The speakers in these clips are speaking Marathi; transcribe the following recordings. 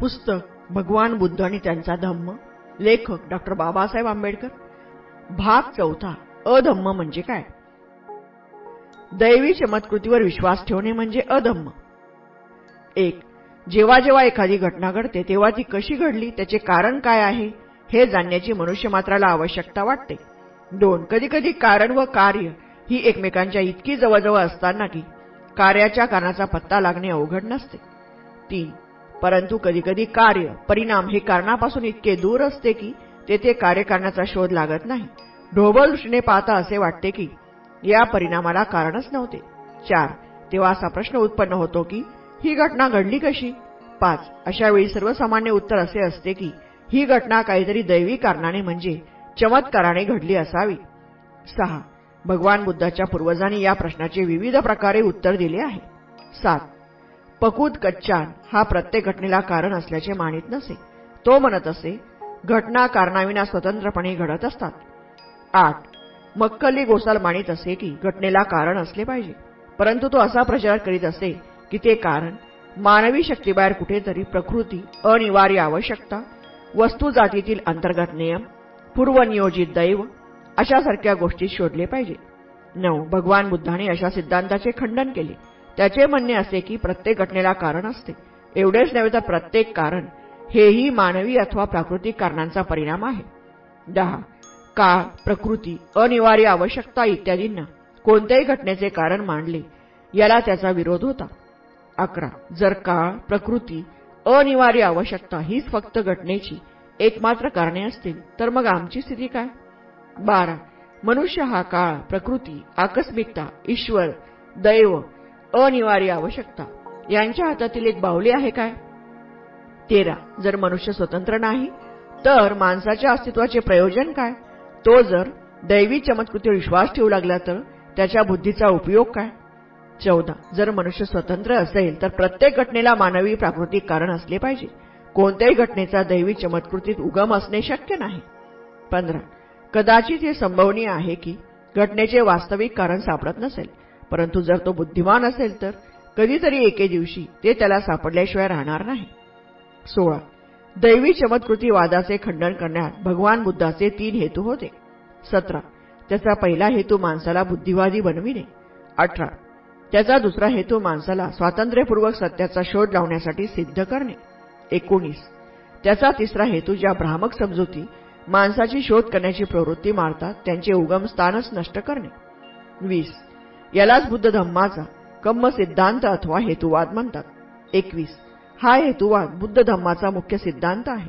पुस्तक भगवान बुद्ध आणि त्यांचा धम्म. लेखक डॉक्टर बाबासाहेब आंबेडकर. भाग चौथा अधम्म म्हणजे काय? दैवी चमत्कृतीवर विश्वास ठेवणे म्हणजे अधम्म. एक जेव्हा जेव्हा एखादी घटना घडते तेव्हा ती कशी घडली त्याचे कारण काय आहे हे जाणण्याची मनुष्य मात्राला आवश्यकता वाटते. दोन कधीकधी कारण व कार्य ही एकमेकांच्या इतकी जवळजवळ असताना की कार्याच्या कारणाचा पत्ता लागणे अवघड नसते. तीन परंतु कधीकधी कार्य परिणाम हे कारणापासून इतके दूर असते की तेथे कार्य करण्याचा शोध लागत नाही. ढोबळ दृष्टीने पाहता असे वाटते की या परिणामाला कारणच नव्हते. चार तेव्हा असा प्रश्न उत्पन्न होतो की ही घटना घडली कशी? पाच अशा वेळी सर्वसामान्य उत्तर असे असते की ही घटना काहीतरी दैवी कारणाने म्हणजे चमत्काराने घडली असावी. सहा भगवान बुद्धाच्या पूर्वजांनी या प्रश्नाचे विविध प्रकारे उत्तर दिले आहे. सात पकूत कच्चान हा प्रत्येक घटनेला कारण असल्याचे मानित नसे. तो म्हणत असे घटना कारणाविना स्वतंत्रपणे घडत असतात. आठ मक्कली गोसाल मानित असे की घटनेला कारण असले पाहिजे. परंतु तो असा प्रचार करीत असे की ते कारण मानवी शक्तीबाहेर कुठेतरी प्रकृती अनिवार्य आवश्यकता वस्तू जातीतील अंतर्गत नियम पूर्वनियोजित दैव अशासारख्या गोष्टी शोधले पाहिजे. नऊ भगवान बुद्धाने अशा सिद्धांताचे खंडन केले. त्याचे म्हणणे असे की प्रत्येक घटनेला कारण असते. एवढेच नव्हे तर प्रत्येक कारण हेही मानवी अथवा प्राकृतिक कारणांचा परिणाम आहे. दहा. काळ प्रकृती अनिवार्य आवश्यकता इत्यादींना कोणत्याही घटनेचे कारण मांडले याला त्याचा विरोध होता. अकरा. जर काळ प्रकृती अनिवार्य आवश्यकता हीच फक्त घटनेची एकमात्र कारणे असतील तर मग आमची स्थिती काय? बारा. मनुष्य हा काळ प्रकृती आकस्मिकता ईश्वर दैव अनिवार्य आवश्यकता. यांच्या हातातील एक बावली आहे काय? तेरा. जर मनुष्य स्वतंत्र नाही तर माणसाच्या अस्तित्वाचे प्रयोजन काय? तो जर दैवी चमत्कृतीवर विश्वास ठेवू लागला तर त्याच्या बुद्धीचा उपयोग काय? चौदा. जर मनुष्य स्वतंत्र असेल तर प्रत्येक घटनेला मानवी प्राकृतिक कारण असले पाहिजे. कोणत्याही घटनेचा दैवी चमत्कृतीत उगम असणे शक्य नाही. पंधरा. कदाचित हे संभवनीय आहे की घटनेचे वास्तविक कारण सापडत नसेल. परंतु जर तो बुद्धिमान असेल तर कधीतरी एके दिवशी ते त्याला सापडल्याशिवाय राहणार नाही. सोळा. दैवी चमत्कृती वादाचे खंडन करण्यात भगवान बुद्धाचे तीन हेतू होते. सतरा. त्याचा पहिला हेतू माणसाला बुद्धिवादी बनविणे. अठरा. त्याचा दुसरा हेतू माणसाला स्वातंत्र्यपूर्वक सत्याचा शोध लावण्यासाठी सिद्ध करणे. एकोणीस. त्याचा तिसरा हेतू ज्या भ्रामक समजुती माणसाची शोध करण्याची प्रवृत्ती मारतात त्यांचे उगमस्थानच नष्ट करणे. वीस. यालाच बुद्ध धम्माचा कम्म सिद्धांत अथवा हेतुवाद म्हणतात. एकवीस. हा हेतुवाद बुद्ध धम्माचा मुख्य सिद्धांत आहे.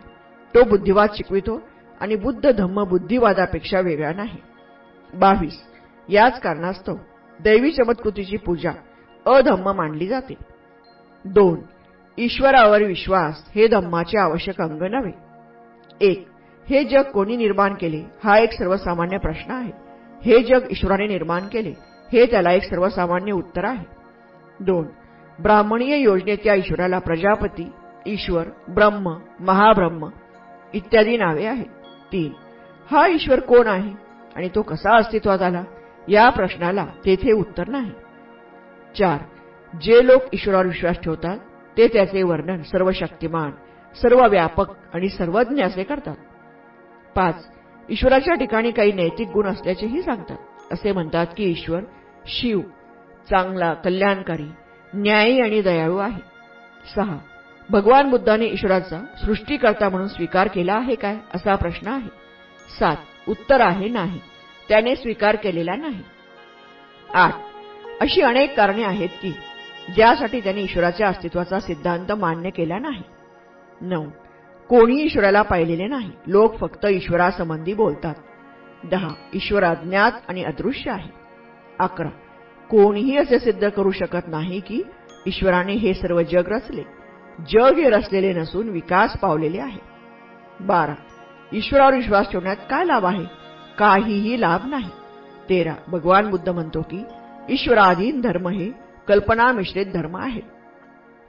तो बुद्धिवाद शिकवितो आणि बुद्ध धम्म बुद्धिवादापेक्षा वेगळा नाही. बावीस. याच कारणास्तव दैवी चमत्कृतीची पूजा अधम्म मानली जाते. दोन. ईश्वरावर विश्वास हे धम्माचे आवश्यक अंग नव्हे. एक. हे जग कोणी निर्माण केले हा एक सर्वसामान्य प्रश्न आहे. हे जग ईश्वराने निर्माण केले हे त्याला एक सर्वसामान्य उत्तर आहे. दोन ब्राह्मणीय योजनेत ईश्वराला प्रजापती ईश्वर ब्रह्म महाब्रह्म इत्यादी नावे आहेत. तीन हा ईश्वर कोण आहे आणि तो कसा अस्तित्वात आला? या प्रश्नाला तेथे उत्तर नाही. चार जे लोक ईश्वरावर विश्वास ठेवतात ते त्याचे वर्णन सर्व शक्तिमान सर्व व्यापक आणि सर्वज्ञ असे करतात. पाच ईश्वराच्या ठिकाणी काही नैतिक गुण असल्याचेही सांगतात. असे म्हणतात की ईश्वर शिव चांगला कल्याणकारी न्यायी आणि दयाळू आहे. सहा भगवान बुद्धाने ईश्वराचा सृष्टीकर्ता म्हणून स्वीकार केला आहे काय? असा प्रश्न आहे. सात उत्तर आहे नाही. त्याने स्वीकार केलेला नाही. आठ अशी अनेक कारणे आहेत की ज्यासाठी त्यांनी ईश्वराच्या अस्तित्वाचा सिद्धांत मान्य केला नाही. नऊ कोणी ईश्वराला पाहिलेले नाही. लोक फक्त ईश्वरासंबंधी बोलतात. दहा ईश्वर अज्ञात आणि अदृश्य आहे. अकरा कोणीही असे सिद्ध करू शकत नाही की ईश्वराने हे सर्व जग रचले. जग हे रचलेले नसून विकास पावलेले आहे. बारा. ईश्वरावर विश्वास ठेवण्यात काय लाभ आहे? काहीही लाभ नाही. तेरा. भगवान बुद्ध म्हणतो की ईश्वराधीन धर्म हे कल्पना मिश्रित धर्म आहे.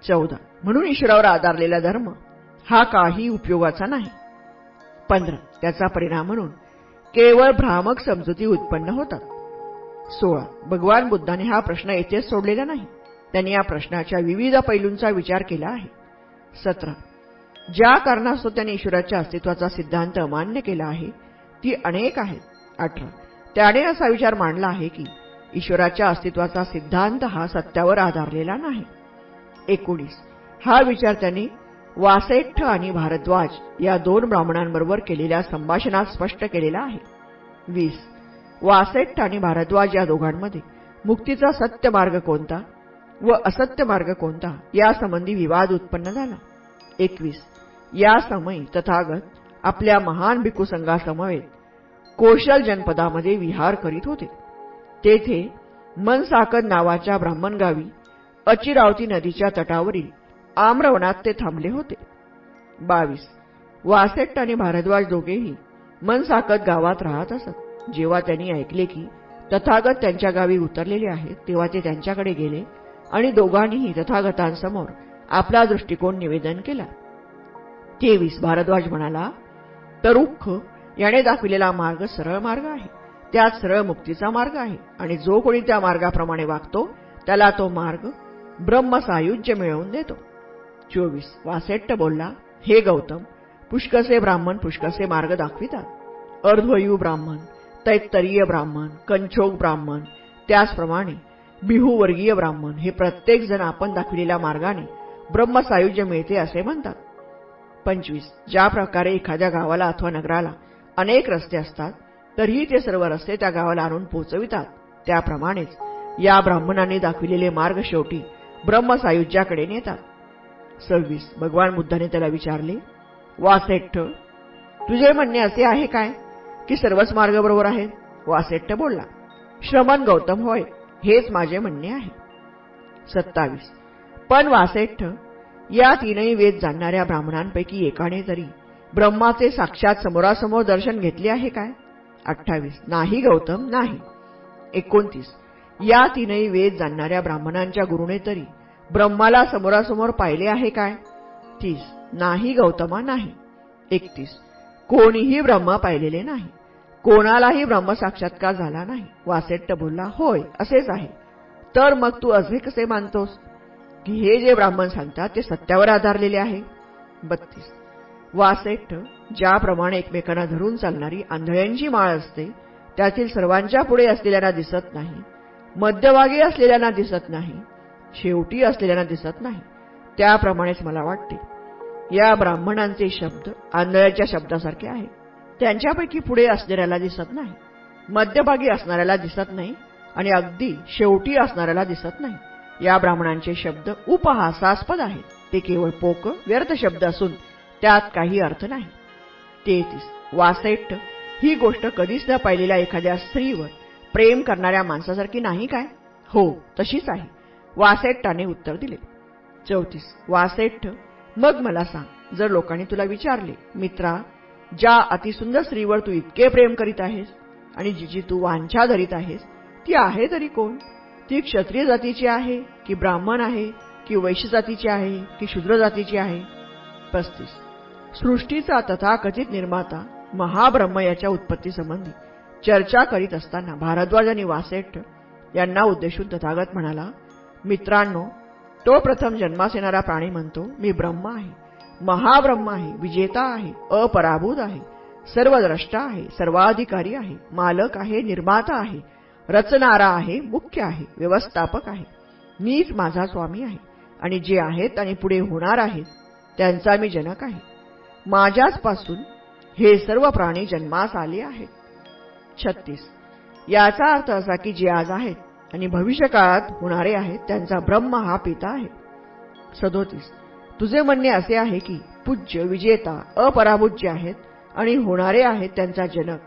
चौदा. म्हणून ईश्वरावर आधारलेला धर्म हा काही उपयोगाचा नाही. पंधरा. त्याचा परिणाम म्हणून केवळ भ्रामक समजुती उत्पन्न होतात. सोळा. भगवान बुद्धाने हा प्रश्न येथेच सोडलेला नाही. त्यांनी या प्रश्नाच्या विविध पैलूंचा विचार केला आहे. सतरा. ज्या कारणास्तव त्यांनी ईश्वराच्या अस्तित्वाचा सिद्धांत अमान्य केला आहे ती अनेक आहेत. अठरा. त्याने असा विचार मांडला आहे की ईश्वराच्या अस्तित्वाचा सिद्धांत हा सत्यावर आधारलेला नाही. एकोणीस. हा विचार त्यांनी वासेठ्ठ आणि भारद्वाज या दोन ब्राह्मणांबरोबर केलेल्या संभाषणात स्पष्ट केलेला आहे. वीस. वासेठ्ठ आणि भारद्वाज या दोघांमध्ये मुक्तीचा सत्य मार्ग कोणता व असत्य मार्ग कोणता यासंबंधी विवाद उत्पन्न झाला. एकवीस. या समयी तथागत आपल्या महान भिक्खू संघासमवेत कोशल जनपदामध्ये विहार करीत होते. तेथे मनसाकद नावाच्या ब्राह्मण गावी अचिरावती नदीच्या तटावरील आम्रवनात ते थांबले होते. बावीस. वासेट्ट आणि भारद्वाज दोघेही मनसाकद गावात राहत असत. जेव्हा त्यांनी ऐकले की तथागत त्यांच्या गावी उतरलेले आहेत तेव्हा ते त्यांच्याकडे गेले आणि दोघांनीही तथागतांसमोर आपला दृष्टिकोन निवेदन केला. तेवीस भारद्वाज म्हणाला तरुख याने दाखविलेला मार्ग सरळ मार्ग आहे. त्यात सरळ मुक्तीचा मार्ग आहे आणि जो कोणी त्या मार्गाप्रमाणे वागतो त्याला तो मार्ग ब्रह्मसायुज्य मिळवून देतो. चोवीस वासेट्ट बोलला हे गौतम पुष्कसे ब्राह्मण पुष्कसे मार्ग दाखवितात. अर्ध्वयू ब्राह्मण तैत्तरीय ब्राह्मण कंचोग ब्राह्मण त्याचप्रमाणे बिहूवर्गीय ब्राह्मण हे प्रत्येक जण आपण दाखविलेल्या मार्गाने ब्रह्मसायुज्य मिळते असे म्हणतात. पंचवीस. ज्या प्रकारे एखाद्या गावाला अथवा नगराला अनेक रस्ते असतात तरीही ते सर्व रस्ते त्या गावाला आणून पोचवितात. त्याप्रमाणेच या ब्राह्मणांनी दाखविलेले मार्ग शेवटी ब्रह्मसायुज्याकडे नेतात. सव्वीस. भगवान बुद्धाने त्याला विचारले वासेठ्ठ तुझे म्हणणे असे आहे काय? की सर्वच मार्ग बरोबर आहे वासेट्ट बोलला श्रमण गौतम होय हेच माझे म्हणणे आहे. सत्तावीस. पण वासेठ या तीनही वेद जाणणाऱ्या ब्राह्मणांपैकी एकाने तरी ब्रह्माचे साक्षात समोरासमोर दर्शन घेतले आहे काय? अठ्ठावीस. नाही गौतम नाही. एकोणतीस. या तीनही वेद जाणणाऱ्या ब्राह्मणांच्या गुरुने तरी ब्रह्माला समोरासमोर पाहिले आहे काय? तीस. नाही गौतमा नाही. एकतीस. कोणीही ब्रह्म पाहिलेले नाही. कोणालाही ब्रह्म साक्षात्कार झाला नाही. वासेट्ट बोलला होय असेच आहे. तर मग तू असे कसे मानतोस? की हे जे ब्राह्मण सांगतात ते सत्यावर आधारलेले आहे? बत्तीस. वासेट्ट ज्याप्रमाणे एकमेकांना धरून चालणारी आंधळ्यांची माळ असते त्यातील सर्वांच्या पुढे असलेल्यांना दिसत नाही. मध्यभागी असलेल्यांना दिसत नाही. शेवटी असलेल्यांना दिसत नाही. त्याप्रमाणेच मला वाटते. या ब्राह्मणांचे शब्द आंधळ्याच्या शब्दासारखे आहे त्यांच्यापैकी पुढे असणाऱ्याला दिसत नाही. मध्यभागी असणाऱ्याला दिसत नाही आणि अगदी शेवटी असणाऱ्याला दिसत नाही. या ब्राह्मणांचे शब्द उपहासास्पद आहेत. ते केवळ पोक व्यर्थ शब्द असून त्यात काही अर्थ नाही. तेहतीस. वासेट्ट ही गोष्ट कधीच न पाहिलेल्या एखाद्या स्त्रीवर प्रेम करणाऱ्या माणसासारखी नाही काय? हो तशीच आहे. वासेट्टाने उत्तर दिले. चौतीस. वासेट्ट मग मला सांग जर लोकांनी तुला विचारले मित्रा ज्या अतिसुंदर स्त्रीवर तू इतके प्रेम करीत आहेस आणि जी जी तू वांछा धरीत आहेस ती आहे तरी कोण? ती क्षत्रिय जातीची आहे की ब्राह्मण आहे की वैश्य जातीची आहे की शूद्र जातीची आहे? पस्तीस. सृष्टीचा तथाकथित निर्माता महाब्रह्म याच्या उत्पत्तीसंबंधी चर्चा करीत असताना भारद्वाज आणि वासेठ यांना उद्देशून तथागत म्हणाला मित्रांनो तो प्रथम जन्मास येणारा प्राणी म्हणतो मी ब्रह्म आहे. महाब्रह्म आहे. विजेता आहे. अपराभूत आहे. सर्वद्रष्टा आहे. सर्वाधिकारी आहे. मालक आहे. निर्माता आहे. रचणारा आहे. मुख्य आहे. व्यवस्थापक आहे. मीच माझा स्वामी आहे. आणि जे आहेत आणि पुढे होणार आहेत त्यांचा मी जनक आहे. माझ्याच पासून हे सर्व प्राणी जन्मास आले आहेत. छत्तीस. याचा अर्थ असा की जे आज आहेत आणि भविष्यकाळात होणारे आहेत त्यांचा ब्रह्म हा पिता आहे. सदोतीस तुझे म्हणणे असे आहे की पूज्य विजेता अपराभूज्य आहेत आणि होणारे आहेत त्यांचा जनक.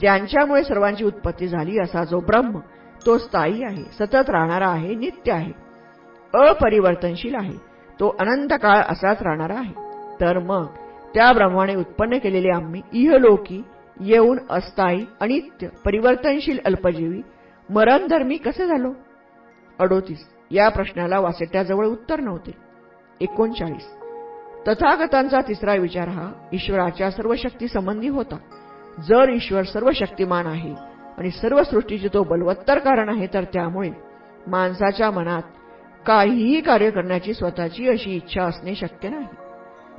ज्यांच्यामुळे सर्वांची उत्पत्ती झाली असा जो ब्रह्म तो स्थायी आहे सतत राहणारा आहे नित्य आहे. अपरिवर्तनशील आहे तो अनंत काळ असाच राहणारा आहे. तर मग त्या ब्रह्माने उत्पन्न केलेले आम्ही इहलोकी येऊन अस्थायी अनित्य परिवर्तनशील अल्पजीवी मरणधर्मी कसे झालो? अडोतीस. या प्रश्नाला वासेट्याजवळ उत्तर नव्हते. एकोणचाळीस. तथागतांचा तिसरा विचार हा ईश्वराच्या सर्व शक्ती संबंधी होता. जर ईश्वर सर्व शक्तिमान आहे आणि सर्व सृष्टीचे तो बलवत्तर कारण आहे तर त्यामुळे माणसाच्या मनात काहीही कार्य करण्याची स्वतःची अशी इच्छा असणे शक्य नाही.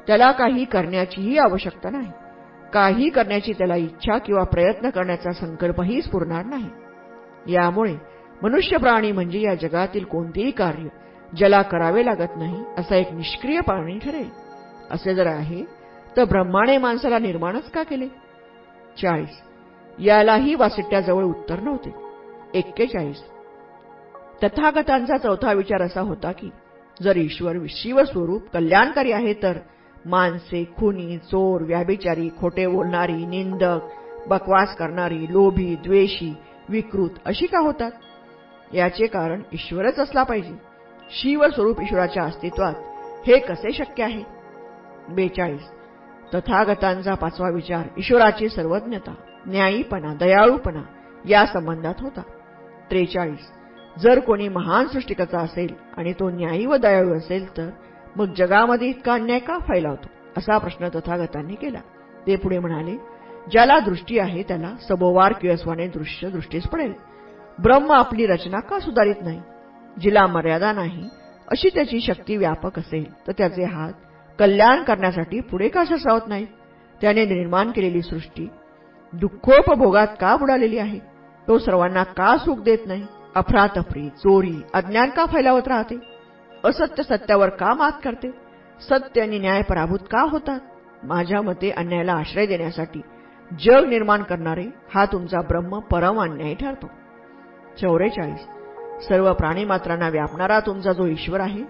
त्याला काही करण्याचीही आवश्यकता नाही. काही करण्याची त्याला इच्छा किंवा प्रयत्न करण्याचा संकल्पही स्फुरणार नाही. यामुळे मनुष्य प्राणी म्हणजे या जगातील कोणतेही कार्य ज्याला करावे लागत नाही असा एक निष्क्रिय प्राणी ठरेल. असे जर आहे तर ब्रह्माने माणसाला निर्माणच का केले? चाळीस. यालाही वासिट्याजवळ उत्तर नव्हते. एक्केचाळीस. तथागतांचा चौथा विचार असा होता की जर ईश्वर शिवस्वरूप कल्याणकारी आहे तर माणसे खुनी चोर व्याभिचारी खोटे बोलणारी निंदक बकवास करणारी लोभी द्वेषी विकृत अशी का होतात? याचे कारण ईश्वरच असला पाहिजे. शिवस्वरूप ईश्वराच्या अस्तित्वात हे कसे शक्य आहे? बेचाळीस. तथागतांचा पाचवा विचार ईश्वराची सर्वज्ञता न्यायीपणा दयाळूपणा या संबंधात होता. त्रेचाळीस. जर कोणी महान सृष्टिकर्ता असेल आणि तो न्यायी व दयाळू असेल तर मग जगामध्ये इतका अन्याय का फैलावतो असा प्रश्न तथागतांनी केला. ते पुढे म्हणाले ज्याला दृष्टी आहे त्याला सबोवार किळसवाने दृश्य दृष्टीस पडेल. ब्रह्म आपली रचना का सुधारित नाही? जिला मर्यादा नाही अशी त्याची शक्ती व्यापक असेल तर त्याचे हात कल्याण करण्यासाठी पुढे का सरसावत नाही? त्याने निर्माण केलेली सृष्टी दुःखोपभोगात का बुडालेली आहे? तो सर्वांना का सुख देत नाही? अफरातफरी चोरी अज्ञान का फैलावत राहते? असत्य सत्यावर का मात करते? सत्य आणि न्याय पराभूत का होतात? माझ्या मते अन्यायाला आश्रय देण्यासाठी जग निर्माण करणारे हा तुमचा ब्रह्म परम अन्याय ठरतो. चौवेचाळीस सर्व प्राणीमात्रांना व्यापणारा तुमचा जो ईश्वर आहे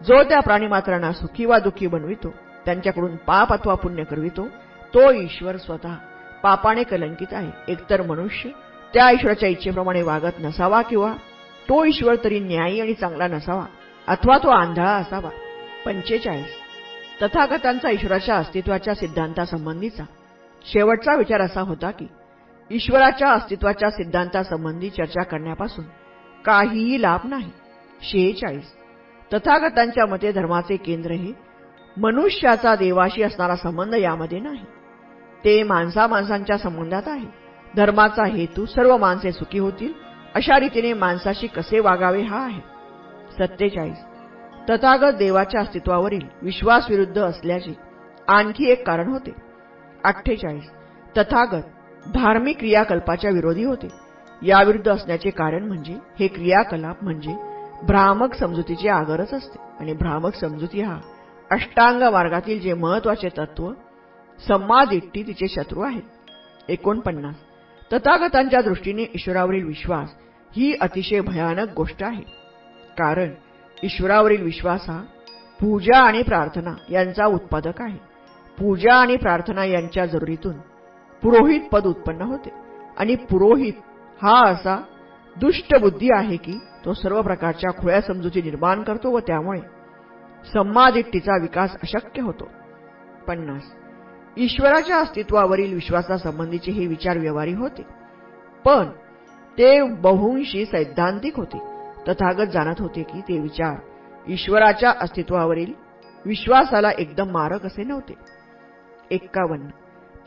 जो त्या प्राणीमात्रांना सुखी वा दुःखी बनवितो त्यांच्याकडून पाप अथवा पुण्य करवितो तो ईश्वर स्वतः पापाने कलंकित आहे. एकतर मनुष्य त्या ईश्वराच्या इच्छेप्रमाणे वागत नसावा किंवा तो ईश्वर तरी न्यायी आणि चांगला नसावा अथवा तो आंधळा असावा. पंचेचाळीस. तथागतांचा ईश्वराच्या अस्तित्वाच्या सिद्धांतासंबंधीचा शेवटचा विचार असा होता की ईश्वराच्या अस्तित्वाच्या सिद्धांतासंबंधी चर्चा करण्यापासून काहीही लाभ नाही. शेहेचाळीस. तथागतांच्या मते धर्माचे केंद्र हे मनुष्याचा देवाशी असणारा संबंध यामध्ये नाही. ते माणसा माणसांच्या संबंधात आहे. धर्माचा हेतू सर्व माणसे सुखी होतील अशा रीतीने माणसाशी कसे वागावे हा आहे. सत्तेचाळीस. तथागत देवाच्या अस्तित्वावरील विश्वास विरुद्ध असल्याचे आणखी एक कारण होते. अठ्ठेचाळीस. तथागत धार्मिक क्रियाकल्पाच्या विरोधी होते. याविरुद्ध असण्याचे कारण म्हणजे हे क्रियाकलाप म्हणजे भ्रामक समजुतीचे आगरच असते. आणि भ्रामक समजुती हा अष्टांग मार्गातील जे महत्त्वाचे तत्व संमादिट्टी तिचे शत्रू आहेत. एकोणपन्नास. तथागतांच्या दृष्टीने ईश्वरावरील विश्वास ही अतिशय भयानक गोष्ट आहे. कारण ईश्वरावरील विश्वास हा पूजा आणि प्रार्थना यांचा उत्पादक आहे. पूजा आणि प्रार्थना यांच्या जरुरीतून पुरोहित पद उत्पन्न होते. आणि पुरोहित हा असा दुष्ट बुद्धी आहे की तो सर्व प्रकारच्या खुळ्या समजुती निर्माण करतो व त्यामुळे संमादिट्टीचा विकास अशक्य होतो. पन्नास. ईश्वराच्या अस्तित्वावरील विश्वासासंबंधीचे हे विचार व्यवहारी होते. पण ते बहुंशी सैद्धांतिक होते. तथागत जाणत होते की ते विचार ईश्वराच्या अस्तित्वावरील विश्वासाला एकदम मारक असे नव्हते. एक्कावन्न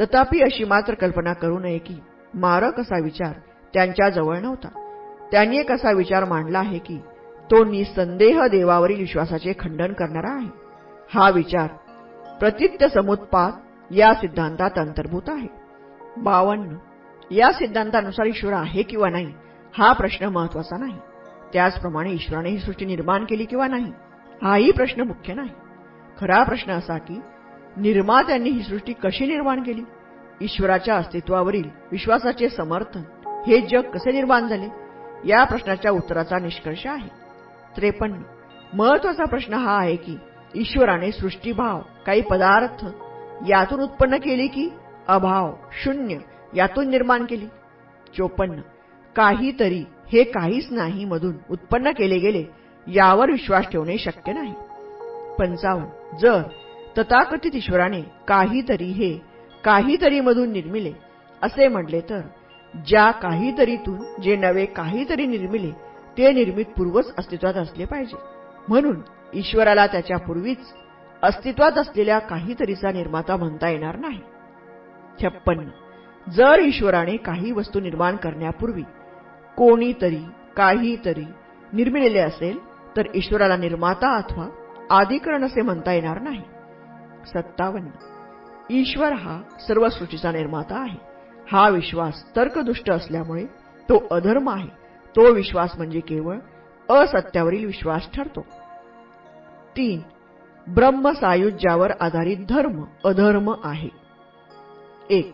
तथापि अशी मात्र कल्पना करू नये की मारक असा विचार त्यांच्याजवळ नव्हता. त्यांनी एक असा विचार मांडला आहे की तो निसंदेह देवावरील विश्वासाचे खंडन करणारा आहे. हा विचार प्रतित्य समुत्पाद या सिद्धांतात अंतर्भूत आहे. बावन्न. या सिद्धांतानुसार ईश्वर आहे किंवा नाही हा प्रश्न महत्त्वाचा नाही. त्याचप्रमाणे ईश्वराने ही सृष्टी निर्माण केली किंवा नाही हाही प्रश्न मुख्य नाही. खरा प्रश्न असा की निर्मात्यांनी ही सृष्टी कशी निर्माण केली? ईश्वराच्या अस्तित्वावरील विश्वासाचे समर्थन हे जग कसे निर्माण झाले? या प्रश्नाच्या उत्तराचा निष्कर्ष आहे. त्रेपन्न. महत्त्वाचा प्रश्न हा आहे की ईश्वराने सृष्टीभाव काही पदार्थ यातून उत्पन्न केली की अभाव शून्य यातून निर्माण केली? चोपन्न. काहीतरी हे काहीच नाही मधून उत्पन्न केले गेले यावर विश्वास ठेवणे शक्य नाही. पंचावन्न. जर तथाकथित ईश्वराने काहीतरी हे काहीतरी मधून निर्मिले. असे म्हटले तर ज्या काहीतरीतून जे नवे काहीतरी निर्मिले ते निर्मित पूर्वच अस्तित्वात असले पाहिजे. म्हणून ईश्वराला त्याच्या पूर्वीच अस्तित्वात असलेल्या काहीतरीचा निर्माता म्हणता येणार नाही. छप्पन्न जर ईश्वराने काही वस्तू निर्माण करण्यापूर्वी कोणीतरी काहीतरी निर्मिलेले असेल तर ईश्वराला निर्माता अथवा आदिकरण असे म्हणता येणार नाही. सत्तावन्न. ईश्वर हा सर्व सृष्टीचा निर्माता आहे. हा विश्वास तर्कदुष्ट असल्यामुळे तो अधर्म आहे. तो विश्वास म्हणजे केवळ असत्यावरील विश्वास ठरतो. तीन. ब्रह्मसायुज्यावर आधारित धर्म अधर्म आहे. एक.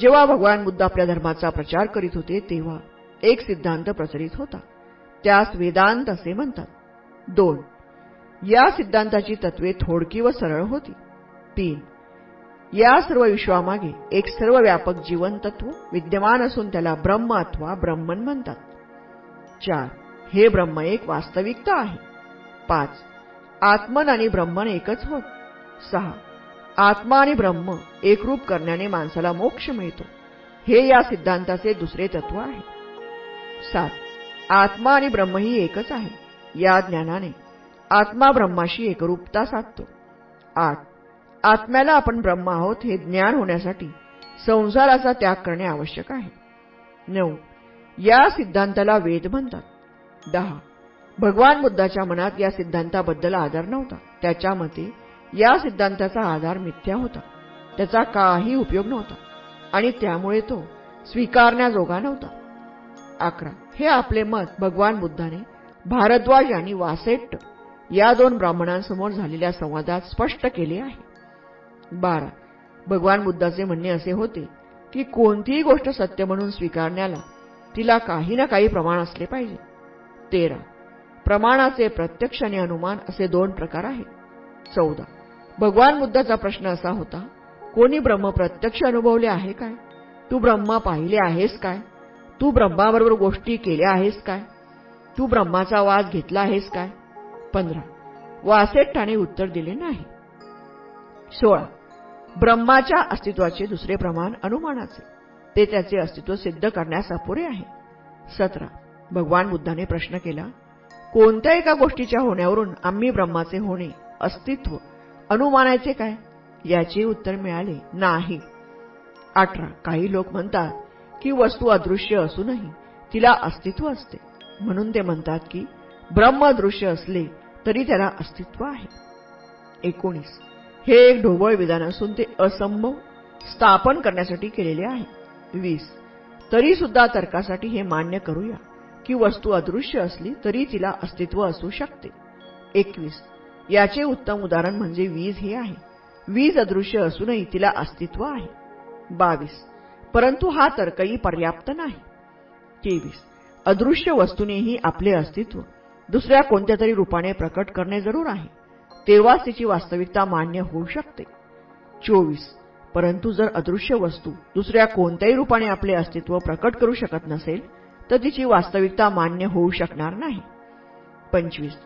जेव्हा भगवान बुद्ध आपल्या धर्माचा प्रचार करीत होते तेव्हा एक सिद्धांत प्रचलित होता. त्यास वेदांत असे म्हणतात. दोन. या सिद्धांताची तत्वे थोडकी व सरळ होती. तीन. या सर्व विश्वामागे एक सर्व व्यापक जीवन तत्व विद्यमान असून त्याला ब्रह्म अथवा ब्रह्मन म्हणतात. चार. हे ब्रह्म एक वास्तविकता आहे. पाच. आत्मन आणि ब्रह्मन एकच होत. सहा. आत्मा आणि ब्रह्म एकरूप करण्याने माणसाला मोक्ष मिळतो. हे या सिद्धांताचे दुसरे तत्व आहे. सात. आत्मा आणि ब्रह्म ही एकच आहे. या ज्ञानाने आत्मा ब्रह्माशी एकरूपता साधतो. आठ. आत्म्याला आपण ब्रह्म आहोत हे ज्ञान होण्यासाठी संसाराचा त्याग करणे आवश्यक आहे. नऊ. या सिद्धांताला वेद म्हणतात. दहा. भगवान बुद्धाच्या मनात या सिद्धांताबद्दल आधार नव्हता. त्याच्या मते या सिद्धांताचा आधार मिथ्या होता. त्याचा काही उपयोग नव्हता. आणि त्यामुळे तो स्वीकारण्याजोगा नव्हता. अकरा. हे आपले मत भगवान बुद्धाने भारद्वाज आणि वासेट्ट या दोन ब्राह्मणांसमोर झालेल्या संवादात स्पष्ट केले आहे. बारा. भगवान बुद्धाचे म्हणणे असे होते की कोणतीही गोष्ट सत्य म्हणून स्वीकारण्याला तिला काही ना काही प्रमाण असले पाहिजे. तेरा. प्रमाणाचे प्रत्यक्ष आणि अनुमान असे दोन प्रकार आहेत. चौदा. भगवान बुद्धाचा प्रश्न असा होता कोणी ब्रह्म प्रत्यक्ष अनुभवले आहे काय? तू ब्रह्मा पाहिले आहेस काय? तू ब्रह्माबरोबर गोष्टी केल्या आहेस काय? तू ब्रह्माचा वास घेतला आहेस काय? पंधरा. वासेट्टाने उत्तर दिले नाही. सोळा. ब्रह्माच्या अस्तित्वाचे दुसरे प्रमाण अनुमानाचे. ते त्याचे अस्तित्व सिद्ध करण्यास अपुरे आहे. सतरा. भगवान बुद्धाने प्रश्न केला कोणत्या एका गोष्टीच्या होण्यावरून आम्ही ब्रह्माचे होणे अस्तित्व अनुमानायचे काय? याचे उत्तर मिळाले नाही. अठरा. काही लोक म्हणतात की वस्तू अदृश्य असूनही तिला अस्तित्व असते. म्हणून ते म्हणतात की ब्रह्म दृश्य असले तरी त्याला अस्तित्व आहे. एकोणीस. हे एक ढोबळ विधान असून ते असंभव स्थापन करण्यासाठी केलेले आहे. वीस. तरी सुद्धा तर्कासाठी हे मान्य करूया की वस्तू अदृश्य असली तरी तिला अस्तित्व असू शकते. एकवीस. याचे उत्तम उदाहरण म्हणजे वीज हे आहे. वीज अदृश्य असूनही तिला अस्तित्व आहे. बावीस. परंतु हा तर्कही पर्याप्त नाही. तेवीस. अदृश्य वस्तूनेही आपले अस्तित्व दुसऱ्या कोणत्या तरी रूपाने प्रकट करणे जरूर आहे. तेव्हाच तिची वास्तविकता मान्य होऊ शकते. चोवीस. परंतु जर अदृश्य वस्तू दुसऱ्या कोणत्याही रूपाने आपले अस्तित्व प्रकट करू शकत नसेल तर तिची वास्तविकता मान्य होऊ शकणार नाही. पंचवीस.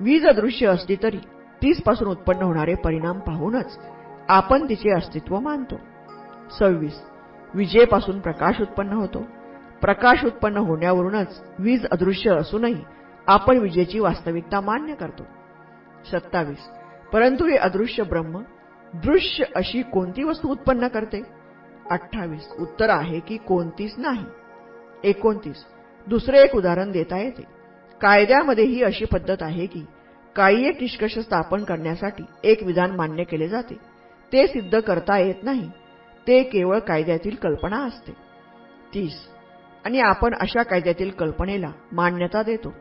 वीज अदृश्य असली तरी तीसपासून उत्पन्न होणारे परिणाम पाहूनच आपण तिचे अस्तित्व मानतो. सव्वीस. विजेपासून प्रकाश उत्पन्न होतो. प्रकाश उत्पन्न होण्यावरूनच वीज अदृश्य असूनही आपण विजेची वास्तविकता मान्य करतो. सत्तावीस. परंतु हे अदृश्य ब्रह्म दृश्य अशी कोणती वस्तू उत्पन्न करते? अठ्ठावीस. उत्तर आहे की कोणतीच नाही. एकोणतीस. दुसरे एक उदाहरण देता येते. कायद्यामध्ये ही अशी पद्धत आहे की काही एक निष्कर्ष स्थापन करण्यासाठी एक विधान मान्य केले जाते. ते सिद्ध करता येत नाही. ते केवळ कायद्यातील कल्पना असते. तीस. आणि आपण अशा कायद्यातील कल्पनेला मान्यता देतो.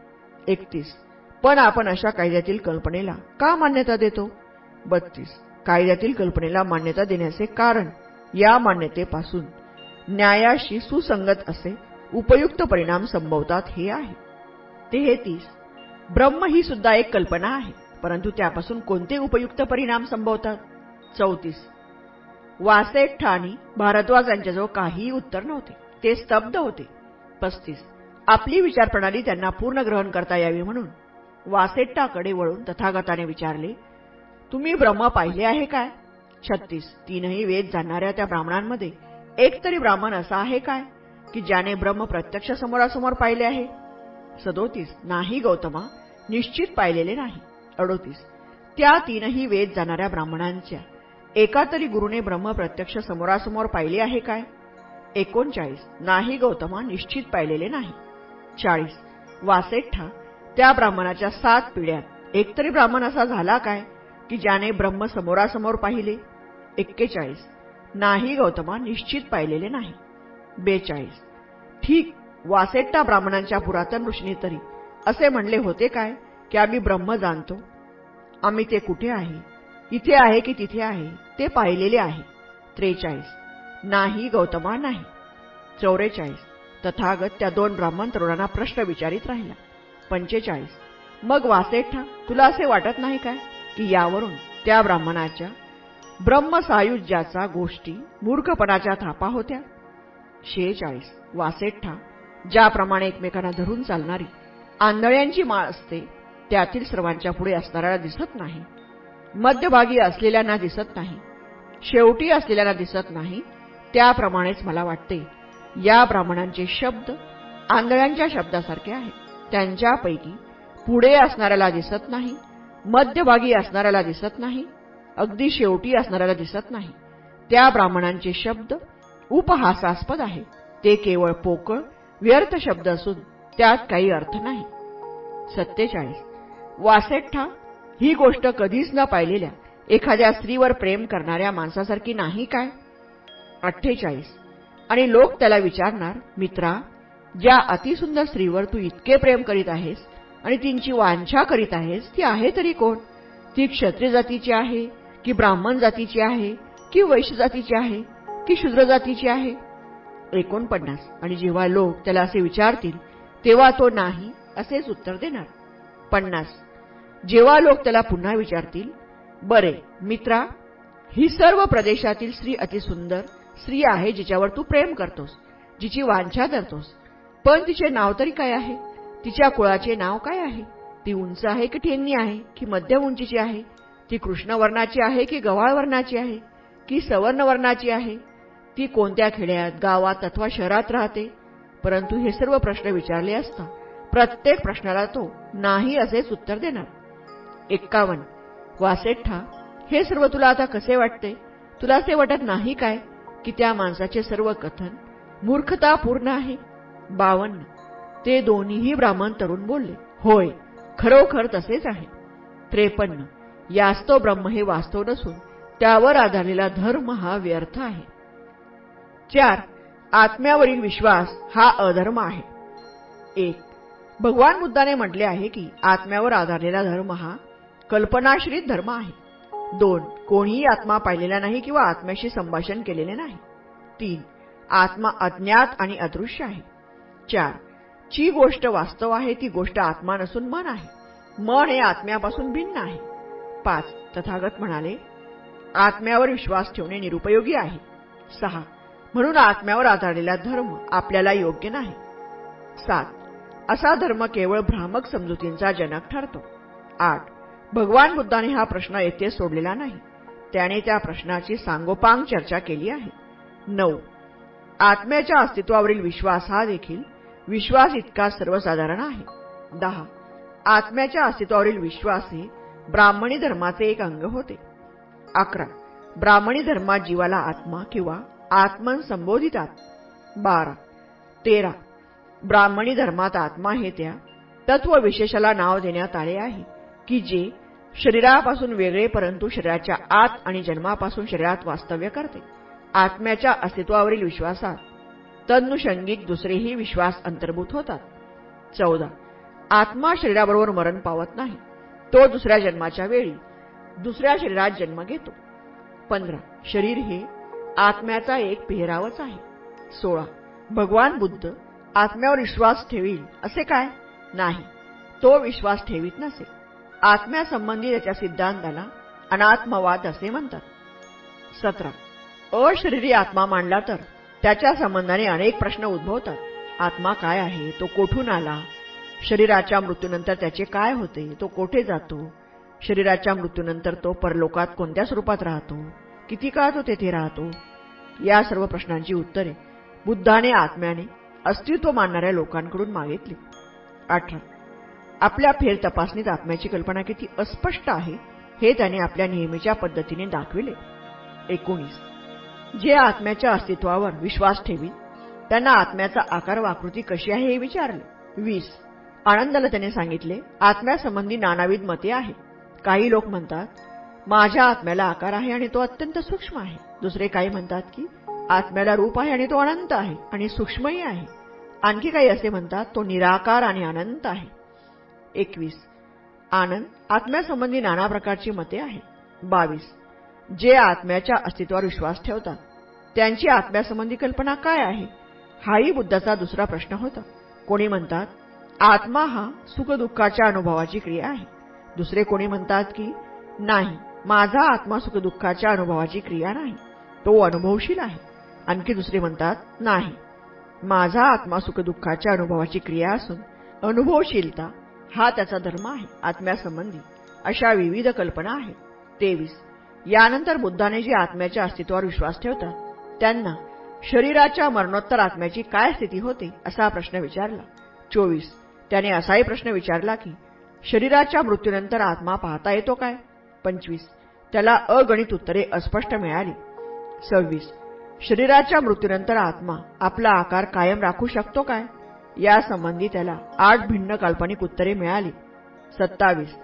एकतीस. पण आपण अशा कायद्यातील कल्पनेला का मान्यता देतो? बत्तीस. कायद्यातील कल्पनेला मान्यता देण्याचे कारण या मान्यतेपासून न्यायाशी सुसंगत असे उपयुक्त परिणाम संभवतात हे आहे. तेहतीस ब्रह्म ही सुद्धा एक कल्पना आहे परंतु त्यापासून कोणते उपयुक्त परिणाम संभवतात? चौतीस. वासेठ ठाणी भारद्वाज यांच्याजवळ काहीही उत्तर नव्हते. ते स्तब्ध होते. पस्तीस. आपली विचारप्रणाली त्यांना पूर्ण ग्रहण करता यावी म्हणून वासेट्टाकडे वळून तथागताने विचारले तुम्ही ब्रह्म पाहिले आहे काय? छत्तीस. तीनही वेद जाणणाऱ्या त्या ब्राह्मणांमध्ये एक तरी ब्राह्मण असा आहे काय की ज्याने ब्रह्म प्रत्यक्ष समोरासमोर पाहिले आहे? सदोतीस. नाही गौतमा. निश्चित पाहिलेले नाही. अडोतीस. त्या तीनही वेद जाणाऱ्या ब्राह्मणांच्या एका तरी गुरुने ब्रह्म प्रत्यक्ष समोरासमोर पाहिले आहे काय? एकोणचाळीस. नाही गौतमा. निश्चित पाहिलेले नाही. चाळीस. वासेठा त्या ब्राह्मणाच्या सात पिढ्यात. एकतरी ब्राह्मण असा झाला काय की ज्याने ब्रह्म समोरासमोर पाहिले? एक्केचाळीस. नाही गौतमा निश्चित पाहिलेले नाही. बेचाळीस. ठीक वासेट्टा ब्राह्मणांच्या पुरातन ऋषीने तरी असे म्हणले होते काय की आम्ही ब्रह्म जाणतो. आम्ही ते कुठे आहे? इथे आहे की तिथे आहे? ते पाहिलेले आहे. त्रेचाळीस. नाही गौतमा नाही. चौवेचाळीस तथागत त्या दोन ब्राह्मण तरुणांना प्रश्न विचारित राहिला. पंचेचाळीस. मग वासेठा तुला असे वाटत नाही काय? की यावरून त्या ब्राह्मणाच्या ब्रह्मसायुज्याचा गोष्टी मूर्खपणाच्या थापा होत्या? शेहेचाळीस. वासेठा ज्याप्रमाणे एकमेकांना धरून चालणारी आंधळ्यांची माळ असते त्यातील सर्वांच्या पुढे असणाऱ्याला दिसत नाही. मध्यभागी असलेल्यांना दिसत नाही. शेवटी असलेल्यांना दिसत नाही त्याप्रमाणेच मला वाटते या ब्राह्मणांचे शब्द आंधळ्यांच्या शब्दासारखे आहेत. त्यांच्यापैकी पुढे असणाऱ्याला दिसत नाही मध्यभागी असणाऱ्याला दिसत नाही अगदी शेवटी असणाऱ्याला दिसत नाही. त्या ब्राह्मणांचे शब्द उपहासास्पद आहेत ते केवळ पोकळ व्यर्थ शब्द असून त्यात काही अर्थ नाही. सत्तेचाळीस. वासेठा ही गोष्ट कधीच न पाहिलेल्या एखाद्या स्त्रीवर प्रेम करणाऱ्या माणसासारखी नाही काय? अठ्ठेचाळीस. आणि लोक त्याला विचारणार मित्रा ज्या अतिसुंदर स्त्रीवर तू इतके प्रेम करीत आहेस आणि तिची वांछा करीत आहेस ती आहे तरी कोण? ती क्षत्रिय जातीची आहे की ब्राह्मण जातीची आहे की वैश्य जातीची आहे की शूद्र जातीची आहे? एकोणपन्नास. आणि जेव्हा लोक त्याला असे विचारतील तेव्हा तो नाही असेच उत्तर देणार. पन्नास. जेव्हा लोक त्याला पुन्हा विचारतील बरे मित्रा ही सर्व प्रदेशातील स्त्री अतिसुंदर स्त्री आहे जिच्यावर तू प्रेम करतोस जिची वांछा धरतोस पण तिचे नाव तरी काय आहे? तिच्या कुळाचे नाव काय आहे? ती उंच आहे की ठेंगणी आहे? की मध्यम उंचीची आहे? ती कृष्णवर्णाची आहे की गव्हाळ वर्णाची आहे? की सवर्ण वर्णाची आहे? ती कोणत्या खेड्यात गावात अथवा शहरात राहते? परंतु हे सर्व प्रश्न विचारले असता प्रत्येक प्रश्नाला तो नाही असेच उत्तर देणार. एक्कावन्न. वासेठा हे सर्व तुला आता कसे वाटते? तुला असे वाटत नाही काय की त्या माणसाचे सर्व कथन मूर्खतापूर्ण आहे? बावन्न. ते दोन्हीही ब्राह्मण तरुण बोलले होय खरोखर तसेच आहे. त्रेपन्न. यास्तव ब्रह्म हे वास्तव नसून त्यावर आधारलेला धर्म हा व्यर्थ आहे. चार. आत्म्यावरील विश्वास हा अधर्म आहे. एक. भगवान बुद्धाने म्हटले आहे की आत्म्यावर आधारलेला धर्म हा कल्पनाश्रित धर्म आहे. दोन. कोणीही आत्मा पाहिलेला नाही किंवा आत्म्याशी संभाषण केलेले नाही. तीन. आत्मा अज्ञात आणि अदृश्य आहे. चार जी गोष्ट वास्तव आहे ती गोष्ट आत्मा नसून मन आहे. मन हे आत्म्यापासून भिन्न आहे. पाच तथागत म्हणाले आत्म्यावर विश्वास ठेवणे निरुपयोगी आहे. सहा म्हणून आत्म्यावर आधारलेला धर्म आपल्याला योग्य नाही. सात असा धर्म केवळ भ्रामक समजुतींचा जनक ठरतो. आठ भगवान बुद्धाने हा प्रश्न येथे सोडलेला नाही. त्याने त्या प्रश्नाची सांगोपांग चर्चा केली आहे. नऊ आत्म्याच्या अस्तित्वावरील विश्वास हा देखील विश्वास इतका सर्वसाधारण आहे. दहा. आत्म्याच्या अस्तित्वावरील विश्वास हे ब्राह्मणी धर्माचे एक अंग होते. अकरा. ब्राह्मणी धर्मात जीवाला आत्मा किंवा आत्मन संबोधितात. बारा. तेरा. ब्राह्मणी धर्मात आत्मा हे त्या तत्वविशेषाला नाव देण्यात आले आहे की जे शरीरापासून वेगळे परंतु शरीराच्या आत आणि जन्मापासून शरीरात वास्तव्य करते. आत्म्याच्या अस्तित्वावरील विश्वासात तन्नुषंगिक दुसरेही विश्वास अंतर्भूत होतात. चौदा. आत्मा शरीराबरोबर मरण पावत नाही. तो दुसऱ्या जन्माच्या वेळी दुसऱ्या शरीरात जन्म घेतो. पंधरा. शरीर हे आत्म्याचा एक पेहरावच आहे. सोळा. भगवान बुद्ध आत्म्यावर विश्वास ठेवील असे काय? नाही. तो विश्वास ठेवीत नसे. आत्म्यासंबंधी त्याच्या सिद्धांताला अनात्मवाद असे म्हणतात. सतरा. अशरीरी आत्मा मांडला तर त्याच्या संबंधाने अनेक प्रश्न उद्भवतात. आत्मा काय आहे? तो कोठून आला? शरीराच्या मृत्यूनंतर त्याचे काय होते? तो कोठे जातो? शरीराच्या मृत्यूनंतर तो परलोकात कोणत्या स्वरूपात राहतो? किती काळ तो तेथे राहतो? या सर्व प्रश्नांची उत्तरे बुद्धाने आत्म्याने अस्तित्व मानणाऱ्या लोकांकडून मागितली. अठरा. आपल्या फेर तपासणीत आत्म्याची कल्पना किती अस्पष्ट आहे हे त्याने आपल्या नेहमीच्या पद्धतीने दाखविले. एकोणीस. जे आत्म्याच्या अस्तित्वावर विश्वास ठेवी त्यांना आत्म्याचा आकार वाकृती कशी आहे हे विचारले. वीस. आनंदाला त्याने सांगितले आत्म्यासंबंधी नानाविध मते आहे काही लोक म्हणतात माझ्या आत्म्याला आकार आहे आणि तो अत्यंत सूक्ष्म आहे. दुसरे काही म्हणतात की आत्म्याला रूप आहे आणि तो अनंत आहे आणि सूक्ष्मही आहे. आणखी काही असे म्हणतात तो निराकार आणि अनंत आहे. एकवीस. आनंद आत्म्यासंबंधी नाना प्रकारची मते आहेत. बावीस. जे आत्म्याच्या अस्तित्वावर विश्वास ठेवतात त्यांची आत्म्यासंबंधी कल्पना काय आहे? हाही बुद्धाचा दुसरा प्रश्न होता. कोणी म्हणतात आत्मा हा सुखदुःखाच्या अनुभवाची क्रिया आहे. दुसरे कोणी म्हणतात की नाही माझा आत्मा सुखदुःखाच्या अनुभवाची क्रिया नाही तो अनुभवशील आहे. आणखी दुसरे म्हणतात नाही माझा आत्मा सुखदुःखाच्या अनुभवाची क्रिया असून अनुभवशीलता हा त्याचा धर्म आहे आत्म्यासंबंधी अशा विविध कल्पना आहेत. तेवीस. यानंतर बुद्धाने जे आत्म्याच्या अस्तित्वावर विश्वास ठेवतात त्यांना शरीराच्या मरणोत्तर आत्म्याची काय स्थिती होते असा प्रश्न विचारला. चोवीस. त्याने असाही प्रश्न विचारला की शरीराच्या मृत्यूनंतर आत्मा पाहता येतो काय? पंचवीस. त्याला अगणित उत्तरे अस्पष्ट मिळाली. सव्वीस. शरीराच्या मृत्यूनंतर आत्मा आपला आकार कायम राखू शकतो काय? यासंबंधी त्याला आठ भिन्न काल्पनिक उत्तरे मिळाली. सत्तावीस.